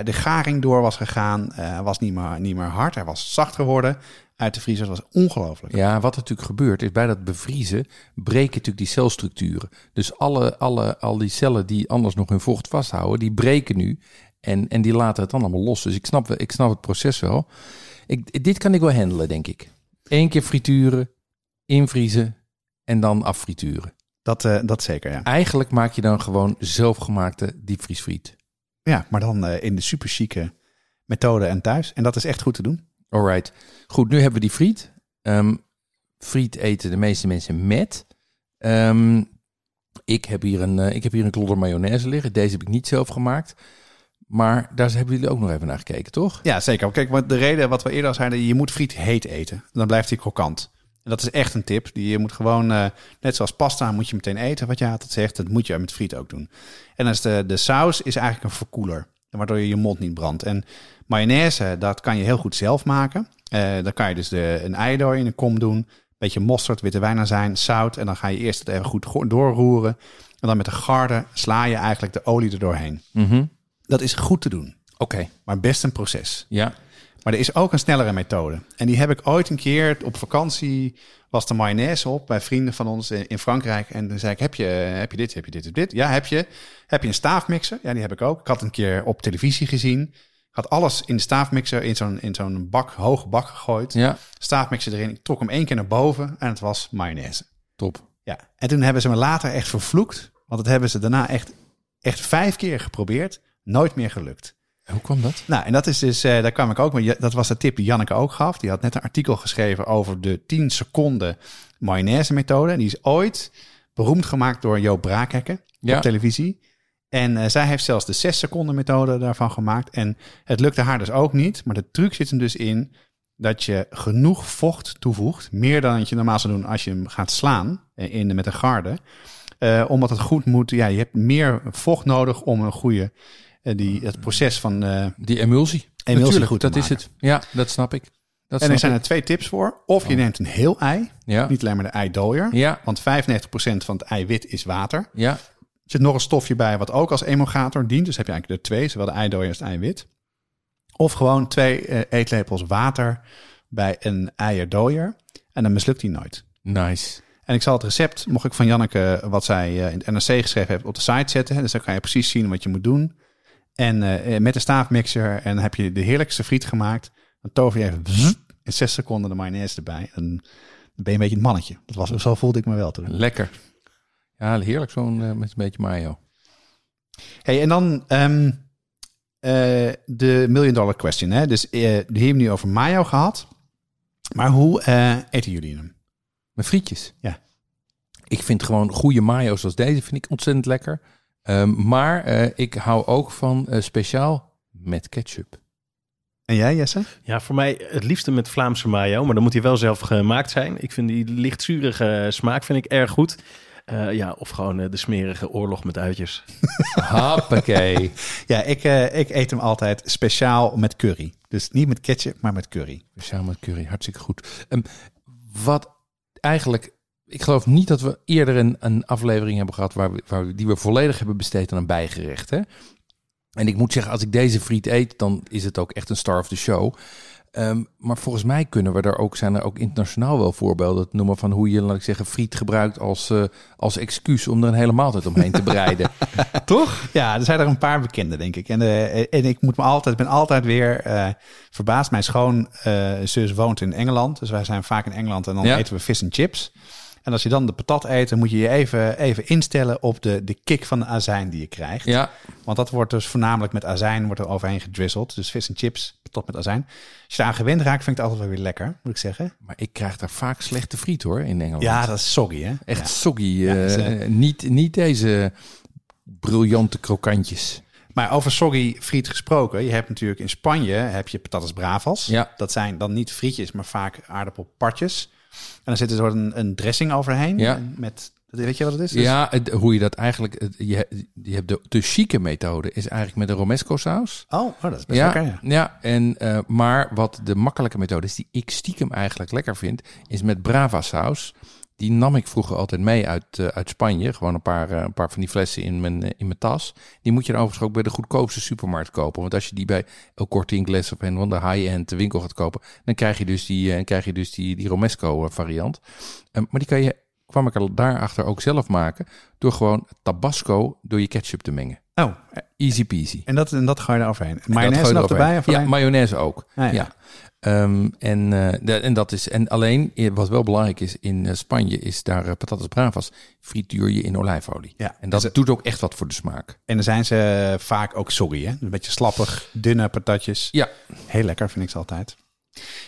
Speaker 1: de garing door was gegaan. Hij was niet meer, niet meer hard. Hij was zacht geworden uit de vriezer. Het was ongelooflijk.
Speaker 2: Ja, wat natuurlijk gebeurt is bij dat bevriezen breken natuurlijk die celstructuren. Dus alle, alle, al die cellen die anders nog hun vocht vasthouden, die breken nu en, en die laten het dan allemaal los. Dus ik snap, ik snap het proces wel. Ik, dit kan ik wel handelen, denk ik. Eén keer frituren, invriezen en dan affrituren.
Speaker 1: Dat, eh, dat zeker, ja.
Speaker 2: Eigenlijk maak je dan gewoon zelfgemaakte diepvriesfriet.
Speaker 1: Ja, maar dan eh, in de super chique methode en thuis. En dat is echt goed te doen.
Speaker 2: Alright. Goed, nu hebben we die friet. Ehm, friet eten de meeste mensen met. Ehm, ik, heb hier een, eh, ik heb hier een klodder mayonaise liggen. Deze heb ik niet zelf gemaakt. Maar daar hebben jullie ook nog even naar gekeken, toch?
Speaker 1: Ja, zeker. Kijk, want de reden wat we eerder al zeiden, je moet friet heet eten. Dan blijft hij krokant. En dat is echt een tip. Die je moet gewoon, eh, net zoals pasta, moet je meteen eten. Wat je altijd zegt, dat moet je met friet ook doen. En dan is de, de saus is eigenlijk een verkoeler. Waardoor je je mond niet brandt. En mayonaise, dat kan je heel goed zelf maken. Eh, dan kan je dus de, een ei door in een kom doen. Beetje mosterd, witte wijn zout. En dan ga je eerst het even goed go- doorroeren. En dan met de garde sla je eigenlijk de olie er doorheen.
Speaker 2: Mhm.
Speaker 1: Dat is goed te doen.
Speaker 2: Oké,
Speaker 1: Maar best een proces.
Speaker 2: ja.
Speaker 1: Maar er is ook een snellere methode. En die heb ik ooit een keer op vakantie, was de mayonaise op bij vrienden van ons in Frankrijk. En toen zei ik, heb je, heb je dit, heb je dit, heb je dit? Ja, heb je. Heb je een staafmixer? Ja, die heb ik ook. Ik had een keer op televisie gezien. Had alles in de staafmixer in zo'n, in zo'n bak, hoge bak gegooid.
Speaker 2: Ja,
Speaker 1: Staafmixer erin. Ik trok hem één keer naar boven en het was mayonaise.
Speaker 2: top.
Speaker 1: Ja, en toen hebben ze me later echt vervloekt. Want dat hebben ze daarna echt, echt vijf keer geprobeerd. Nooit meer gelukt.
Speaker 2: Hoe kwam dat?
Speaker 1: Nou, en dat is dus, eh, daar kwam ik ook mee. Dat was de tip die Janneke ook gaf. Die had net een artikel geschreven over de 10 seconden mayonaise methode. En die is ooit beroemd gemaakt door Joop Braakhekken
Speaker 2: Ja.
Speaker 1: op televisie. En eh, zij heeft zelfs de 6 seconden methode daarvan gemaakt. En het lukte haar dus ook niet. Maar de truc zit er dus in dat je genoeg vocht toevoegt. Meer dan dat je normaal zou doen als je hem gaat slaan eh, in, met een garde. Omdat het goed moet. Ja, je hebt meer vocht nodig om een goede. Eh, die, het proces van. eh,
Speaker 2: Die emulsie.
Speaker 1: Emulsie
Speaker 2: Natuurlijk,
Speaker 1: goed te
Speaker 2: dat is het. Ja, dat snap ik. Dat
Speaker 1: en er zijn
Speaker 2: ik.
Speaker 1: er twee tips voor. Of je neemt een heel ei.
Speaker 2: Ja,
Speaker 1: Niet alleen maar de eidooier.
Speaker 2: ja,
Speaker 1: Want 95% van het eiwit is water.
Speaker 2: ja.
Speaker 1: Er zit nog een stofje bij wat ook als emulgator dient. Dus heb je eigenlijk er twee, zowel de eidooier als het eiwit. Of gewoon twee eh, eetlepels water bij een eierdooier. En dan mislukt die nooit.
Speaker 2: Nice.
Speaker 1: En ik zal het recept, mocht ik van Janneke, wat zij in het NRC geschreven heeft, op de site zetten. Dus dan kan je precies zien wat je moet doen. En eh, eh, met de staafmixer en heb je de heerlijkste friet gemaakt. Dan tover je even bzzz, in zes seconden de mayonaise erbij. En dan ben je een beetje een mannetje. Dat was, zo voelde ik me wel toen.
Speaker 2: Lekker. Ja, heerlijk zo'n eh, met een beetje mayo.
Speaker 1: Hey, en dan ehm, eh, de million dollar question. Hè? Dus die hebben we nu over mayo gehad. Maar hoe eten jullie hem?
Speaker 2: Met frietjes.
Speaker 1: Ja.
Speaker 2: Ik vind gewoon goede mayo zoals deze vind ik ontzettend lekker. Ehm, maar eh, ik hou ook van eh, speciaal met ketchup.
Speaker 1: En jij, Jesse?
Speaker 3: Ja, voor mij het liefste met Vlaamse mayo, maar dan moet hij wel zelf gemaakt zijn. Ik vind die lichtzurige smaak vind ik erg goed. Eh, ja, of gewoon eh, de smerige oorlog met uitjes.
Speaker 2: Hoppakee.
Speaker 1: Ja, ik, eh, ik eet hem altijd speciaal met curry. Dus niet met ketchup, maar met curry.
Speaker 2: Speciaal met curry, hartstikke goed. Ehm, wat eigenlijk, ik geloof niet dat we eerder een, een aflevering hebben gehad waar we, waar we, die we volledig hebben besteed aan een bijgerecht. Hè? En ik moet zeggen, als ik deze friet eet, dan is het ook echt een star of the show. Ehm, maar volgens mij kunnen we er ook, zijn er ook internationaal wel voorbeelden te noemen van hoe je, laat ik zeggen, friet gebruikt als, eh, als excuus om er een hele maaltijd omheen te bereiden. Toch?
Speaker 1: Ja, er zijn er een paar bekende, denk ik. En, eh, en ik moet me altijd, ben altijd weer eh, verbaasd. Mijn schoonzus woont in Engeland. Dus wij zijn vaak in Engeland en dan
Speaker 2: Ja.
Speaker 1: eten we vis en chips. En als je dan de patat eet, dan moet je je even, even instellen op de, de kick van de azijn die je krijgt.
Speaker 2: Ja,
Speaker 1: Want dat wordt dus voornamelijk met azijn wordt er overheen gedrizzeld. Dus vis en chips, patat met azijn. Als je daar aan gewend raakt, vind ik het altijd wel weer lekker, moet ik zeggen.
Speaker 2: maar ik krijg daar vaak slechte friet hoor in Engeland.
Speaker 1: Ja, dat is soggy, hè?
Speaker 2: Echt
Speaker 1: Ja.
Speaker 2: soggy.
Speaker 1: Ja,
Speaker 2: eh,
Speaker 1: is, eh,
Speaker 2: niet, niet deze briljante krokantjes.
Speaker 1: Maar over soggy friet gesproken, je hebt natuurlijk in Spanje heb je patatas bravas.
Speaker 2: Ja.
Speaker 1: Dat zijn dan niet frietjes, maar vaak aardappelpartjes. En dan zit er zo een, een dressing overheen.
Speaker 2: Ja.
Speaker 1: Met, weet je wat het is? Dus-
Speaker 2: Ja, het- hoe je dat eigenlijk... het- Je, je hebt de, de chique methode is eigenlijk met een romesco saus.
Speaker 1: Oh, oh, dat is best
Speaker 2: Ja,
Speaker 1: lekker, ja.
Speaker 2: ja en, eh, maar wat de makkelijke methode is, die ik stiekem eigenlijk lekker vind, is met brava saus. Die nam ik vroeger altijd mee uit, eh, uit Spanje. Gewoon een paar, eh, een paar van die flessen in mijn, eh, in mijn tas. Die moet je dan overigens ook bij de goedkoopste supermarkt kopen. Want als je die bij El Corte Inglés of een van high-end winkel gaat kopen, dan krijg je dus die, krijg je dus die, die Romesco variant. Eh, maar die kan je, kwam ik er daarachter ook zelf maken, door gewoon tabasco door je ketchup te mengen.
Speaker 1: Oh,
Speaker 2: Easy peasy.
Speaker 1: en dat, en dat ga je er overheen.
Speaker 2: En dat
Speaker 1: Mayonaise nog erbij? Of
Speaker 2: Ja, mayonaise ook.
Speaker 1: Ah, ja.
Speaker 2: ja. Ehm, en, eh, de- en dat is en alleen eh, wat wel belangrijk is in eh, Spanje is daar patatas bravas frituur je in olijfolie.
Speaker 1: Ja,
Speaker 2: En dat
Speaker 1: dus-
Speaker 2: doet ook echt wat voor de smaak.
Speaker 1: En dan zijn ze vaak ook soggy, hè? Een beetje slappig, dunne patatjes.
Speaker 2: Ja,
Speaker 1: Heel lekker, vind ik ze altijd.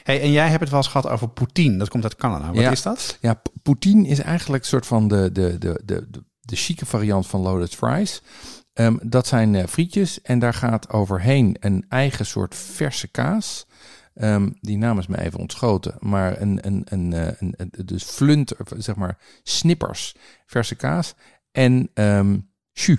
Speaker 1: Hey, en jij hebt het wel eens gehad over poutine. Dat komt uit Canada. Wat
Speaker 2: Ja.
Speaker 1: is dat?
Speaker 2: ja poutine is eigenlijk een soort van de, de, de, de, de, de chique variant van loaded fries. Ehm, dat zijn eh, frietjes en daar gaat overheen een eigen soort verse kaas. Ehm, die naam is me even ontschoten. Maar een, een, een, eh, een, een, dus flunt, of zeg maar snippers, verse kaas. En ehm jus.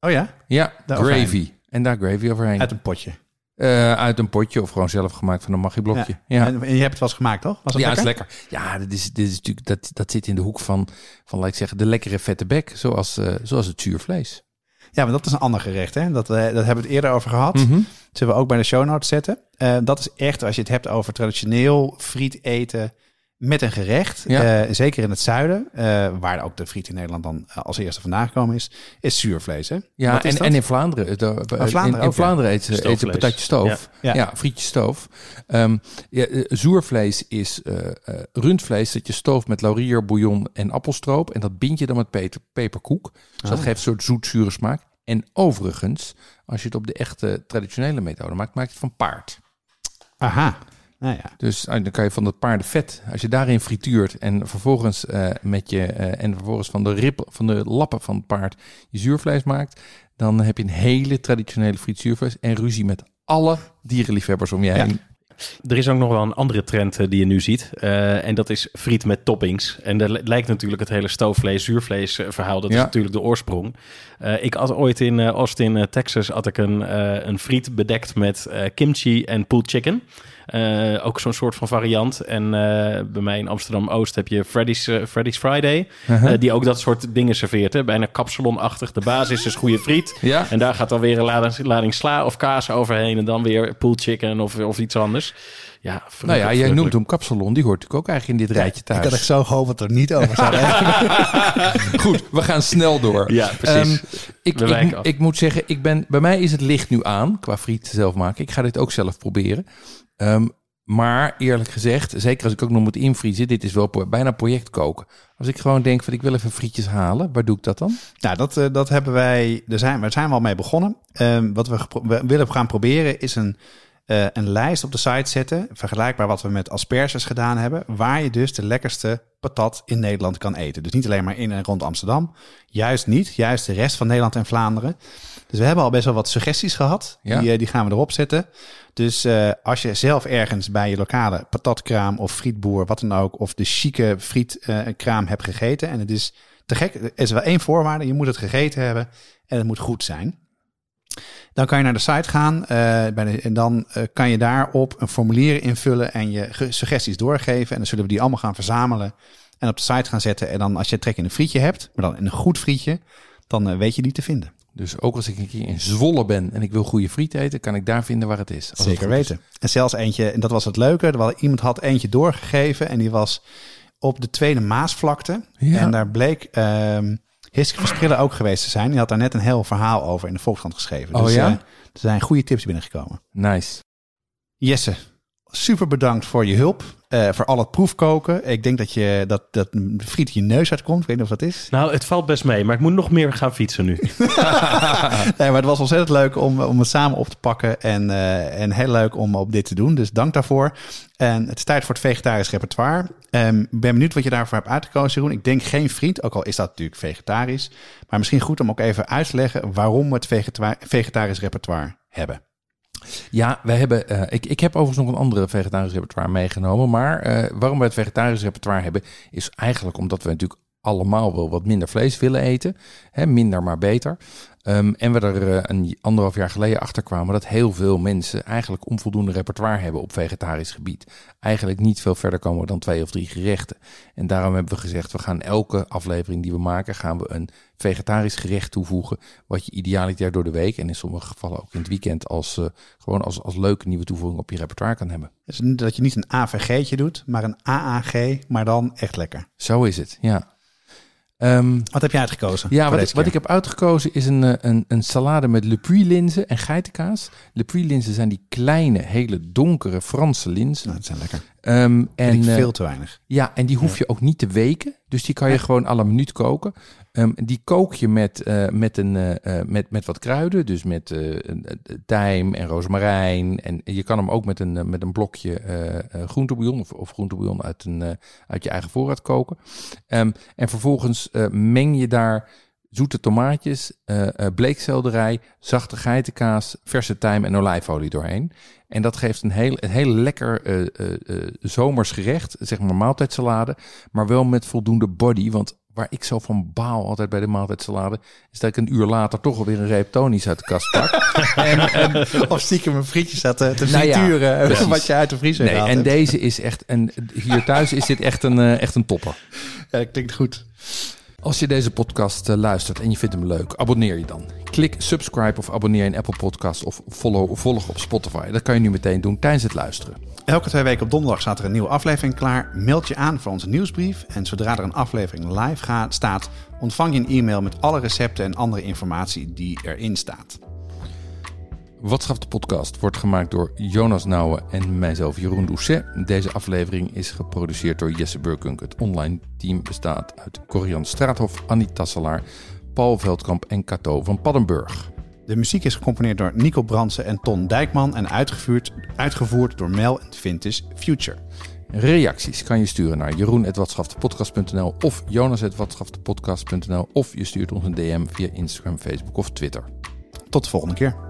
Speaker 1: Oh ja?
Speaker 2: Ja,
Speaker 1: Daar
Speaker 2: gravy.
Speaker 1: overheen.
Speaker 2: En daar gravy overheen.
Speaker 1: Uit een potje.
Speaker 2: Eh, uit een potje of gewoon zelf gemaakt van een magieblokje. Ja, ja.
Speaker 1: En, je hebt het wel eens gemaakt, toch? Was het
Speaker 2: ja,
Speaker 1: lekker?
Speaker 2: is lekker. Ja, dit is, dit is natuurlijk, dat, dat zit in de hoek van, van laat ik zeggen, de lekkere vette bek. Zoals, eh, zoals het zuurvlees.
Speaker 1: Ja, maar dat is een ander gerecht, hè? Dat, eh, dat hebben we het eerder over gehad.
Speaker 2: Mhm.
Speaker 1: Zullen we ook bij de show notes zetten. Eh, dat is echt, als je het hebt over traditioneel friet eten met een gerecht.
Speaker 2: Ja.
Speaker 1: eh, zeker in het zuiden, eh, waar ook de friet in Nederland dan als eerste vandaan gekomen is, is zuurvlees. Hè?
Speaker 2: Ja,
Speaker 1: Wat is
Speaker 2: en,
Speaker 1: dat?
Speaker 2: en in Vlaanderen. de- in,
Speaker 1: Vlaanderen
Speaker 2: in eten ze eten
Speaker 3: Stoofvlees.
Speaker 2: patatje stoof.
Speaker 1: Ja.
Speaker 2: Ja,
Speaker 1: Ja.
Speaker 2: frietje stoof. Ehm, ja, eh, zoervlees is eh, eh, rundvlees dat je stooft met laurier, bouillon en appelstroop. En dat bind je dan met peter, peperkoek. Dus dat
Speaker 1: Ah.
Speaker 2: geeft een soort zoet-zure smaak. En overigens, als je het op de echte traditionele methode maakt, maak je het van paard.
Speaker 1: Aha. Nou ja.
Speaker 2: Dus ah, dan kan je van dat paardenvet, als je daarin frituurt en vervolgens eh, met je eh, en vervolgens van de rib, van de lappen van het paard je zuurvlees maakt, dan heb je een hele traditionele frituurvlees en ruzie met alle dierenliefhebbers om je
Speaker 1: Ja.
Speaker 2: heen.
Speaker 3: Er is ook nog wel een andere trend eh, die je nu ziet. eh, en dat is friet met toppings. En li- lijkt natuurlijk het hele stoofvlees, zuurvlees eh, verhaal. Dat is natuurlijk de oorsprong. Eh, ik had ooit in eh, Austin, eh, Texas, had ik een, eh, een friet bedekt met eh, kimchi en pulled chicken. Eh, ook zo'n soort van variant. En eh, bij mij in Amsterdam-Oost heb je Freddy's, eh, Freddy's Friday.
Speaker 2: Uh-huh.
Speaker 3: die ook dat soort dingen serveert. Hè? Bijna kapsalonachtig. De basis is goede friet.
Speaker 2: Ja,
Speaker 3: En daar gaat dan weer een lading, lading sla of kaas overheen. En dan weer pulled chicken of, of iets anders. Ja,
Speaker 2: nou ja, jij noemt hem kapsalon, die hoort natuurlijk ook eigenlijk in dit rijtje
Speaker 1: Ik had
Speaker 2: thuis.
Speaker 1: echt zo gehoopt dat er niet over zou zijn.
Speaker 2: Goed, we gaan snel door.
Speaker 3: Ja, precies.
Speaker 2: Ehm, ik, ik, ik moet zeggen, ik ben, bij mij is het licht nu aan qua friet zelf maken. Ik ga dit ook zelf proberen. Ehm, maar eerlijk gezegd, zeker als ik ook nog moet invriezen, dit is wel bijna project koken. Als ik gewoon denk van ik wil even frietjes halen, waar doe ik dat dan?
Speaker 1: Nou, dat, eh, dat hebben wij, daar zijn, daar zijn we al mee begonnen. Ehm, wat we, willen gaan proberen is een, eh, een lijst op de site zetten, vergelijkbaar wat we met asperges gedaan hebben, waar je dus de lekkerste patat in Nederland kan eten. Dus niet alleen maar in en rond Amsterdam, juist niet, juist de rest van Nederland en Vlaanderen. Dus we hebben al best wel wat suggesties gehad,
Speaker 2: Ja.
Speaker 1: die, eh, die gaan we erop zetten. Dus eh, als je zelf ergens bij je lokale patatkraam of frietboer, wat dan ook, of de chique frietkraam hebt gegeten en het is te gek, er is wel één voorwaarde, je moet het gegeten hebben en het moet goed zijn. Dan kan je naar de site gaan eh, bij de, en dan eh, kan je daarop een formulier invullen en je ge- suggesties doorgeven. En dan zullen we die allemaal gaan verzamelen en op de site gaan zetten. En dan als je trek in een frietje hebt, maar dan een goed frietje, dan eh, weet je die te vinden.
Speaker 2: Dus ook als ik een keer in Zwolle ben en ik wil goede friet eten, kan ik daar vinden waar het is. Het
Speaker 1: Zeker weten. En zelfs eentje, en dat was het leuke, er was, iemand had eentje doorgegeven en die was op de Tweede Maasvlakte.
Speaker 2: Ja.
Speaker 1: En daar bleek ehm Hiske van Sprillen ook geweest te zijn. Die had daar net een heel verhaal over in de Volkskrant geschreven.
Speaker 2: Oh
Speaker 1: dus
Speaker 2: ja?
Speaker 1: eh, er zijn goede tips binnengekomen.
Speaker 2: Nice.
Speaker 1: Jesse, super bedankt voor je hulp. eh, voor al het proefkoken. Ik denk dat je dat, dat de friet je neus uitkomt. Ik weet niet of dat is.
Speaker 3: Nou, het valt best mee, maar ik moet nog meer gaan fietsen nu.
Speaker 1: Nee, maar het was ontzettend leuk om, om het samen op te pakken. En, eh, en heel leuk om op dit te doen. Dus dank daarvoor. En het is tijd voor het vegetarisch repertoire. Ehm, Ik ben benieuwd wat je daarvoor hebt uitgekozen, Jeroen. Ik denk geen friet, ook al is dat natuurlijk vegetarisch. Maar misschien goed om ook even uit te leggen waarom we het vegetarisch repertoire hebben.
Speaker 2: Ja, we hebben, eh, ik, ik heb overigens nog een andere vegetarisch repertoire meegenomen. Maar eh, waarom we het vegetarisch repertoire hebben, is eigenlijk omdat we natuurlijk allemaal wel wat minder vlees willen eten. Hè, minder, maar beter. Ehm, en we er eh, een anderhalf jaar geleden achter kwamen dat heel veel mensen eigenlijk onvoldoende repertoire hebben op vegetarisch gebied. Eigenlijk niet veel verder komen dan twee of drie gerechten. En daarom hebben we gezegd, we gaan elke aflevering die we maken, gaan we een vegetarisch gerecht toevoegen. Wat je idealiter door de week en in sommige gevallen ook in het weekend als, eh, gewoon als, als leuke nieuwe toevoeging op je repertoire kan hebben.
Speaker 1: Dus dat je niet een AVG'tje doet, maar een AAG, maar dan echt lekker.
Speaker 2: Zo is het, ja. Ehm,
Speaker 1: Wat heb jij uitgekozen?
Speaker 2: Ja, wat, ik heb uitgekozen is een, eh, een, een salade met Le Puy linzen en geitenkaas. Le Puy linzen zijn die kleine, hele donkere Franse linzen.
Speaker 1: Nou, dat zijn lekker.
Speaker 2: Ehm,
Speaker 1: En
Speaker 2: eh,
Speaker 1: veel te weinig.
Speaker 2: ja, en die hoef je ook niet te weken. Dus die kan je gewoon à la minuut koken. Ehm, die kook je met, eh, met, een, eh, eh, met, met wat kruiden. Dus met een tijm en rozemarijn. En je kan hem ook met een, met een blokje groentebouillon of, of groentebouillon uit, een, uit je eigen voorraad koken. Ehm, en vervolgens meng je daar zoete tomaatjes, bleekselderij, zachte geitenkaas, verse tijm en olijfolie doorheen. En dat geeft een heel, een heel lekker eh, zomers gerecht, zeg maar maaltijdsalade, maar wel met voldoende body. Want waar ik zo van baal altijd bij de maaltijdsalade, is dat ik een uur later toch alweer een reep tonisch uit de kast pak. en, en,
Speaker 1: Of stiekem een frietje zat te,
Speaker 2: Nou ja,
Speaker 1: frituren, wat je uit de vriezer
Speaker 2: nee, en
Speaker 1: hebt.
Speaker 2: deze is echt, en hier thuis is dit echt een, eh, echt een topper.
Speaker 1: Ja, dat klinkt goed.
Speaker 2: Als je deze podcast eh, luistert en je vindt hem leuk, abonneer je dan. Klik subscribe of abonneer in Apple Podcast of follow, volg op Spotify. Dat kan je nu meteen doen tijdens het luisteren.
Speaker 1: Elke twee weken op donderdag staat er een nieuwe aflevering klaar. Meld je aan voor onze nieuwsbrief. En zodra er een aflevering live gaat, staat, ontvang je een e-mail met alle recepten en andere informatie die erin staat.
Speaker 2: Wat schaft de podcast wordt gemaakt door Jonas Nouwen en mijzelf Jeroen Doucet. Deze aflevering is geproduceerd door Jesse Burkunk. Het online team bestaat uit Corian Straathof, Annie Tasselaar, Paul Veldkamp en Cato van Paddenburg.
Speaker 1: De muziek is gecomponeerd door Nico Brandsen en Ton Dijkman en uitgevoerd, uitgevoerd door Mel en Vintage Future.
Speaker 2: Reacties kan je sturen naar jeroen.watschaftepodcast.nl of jonas.watschaftepodcast.nl of je stuurt ons een DM via Instagram, Facebook of Twitter.
Speaker 1: Tot de volgende keer.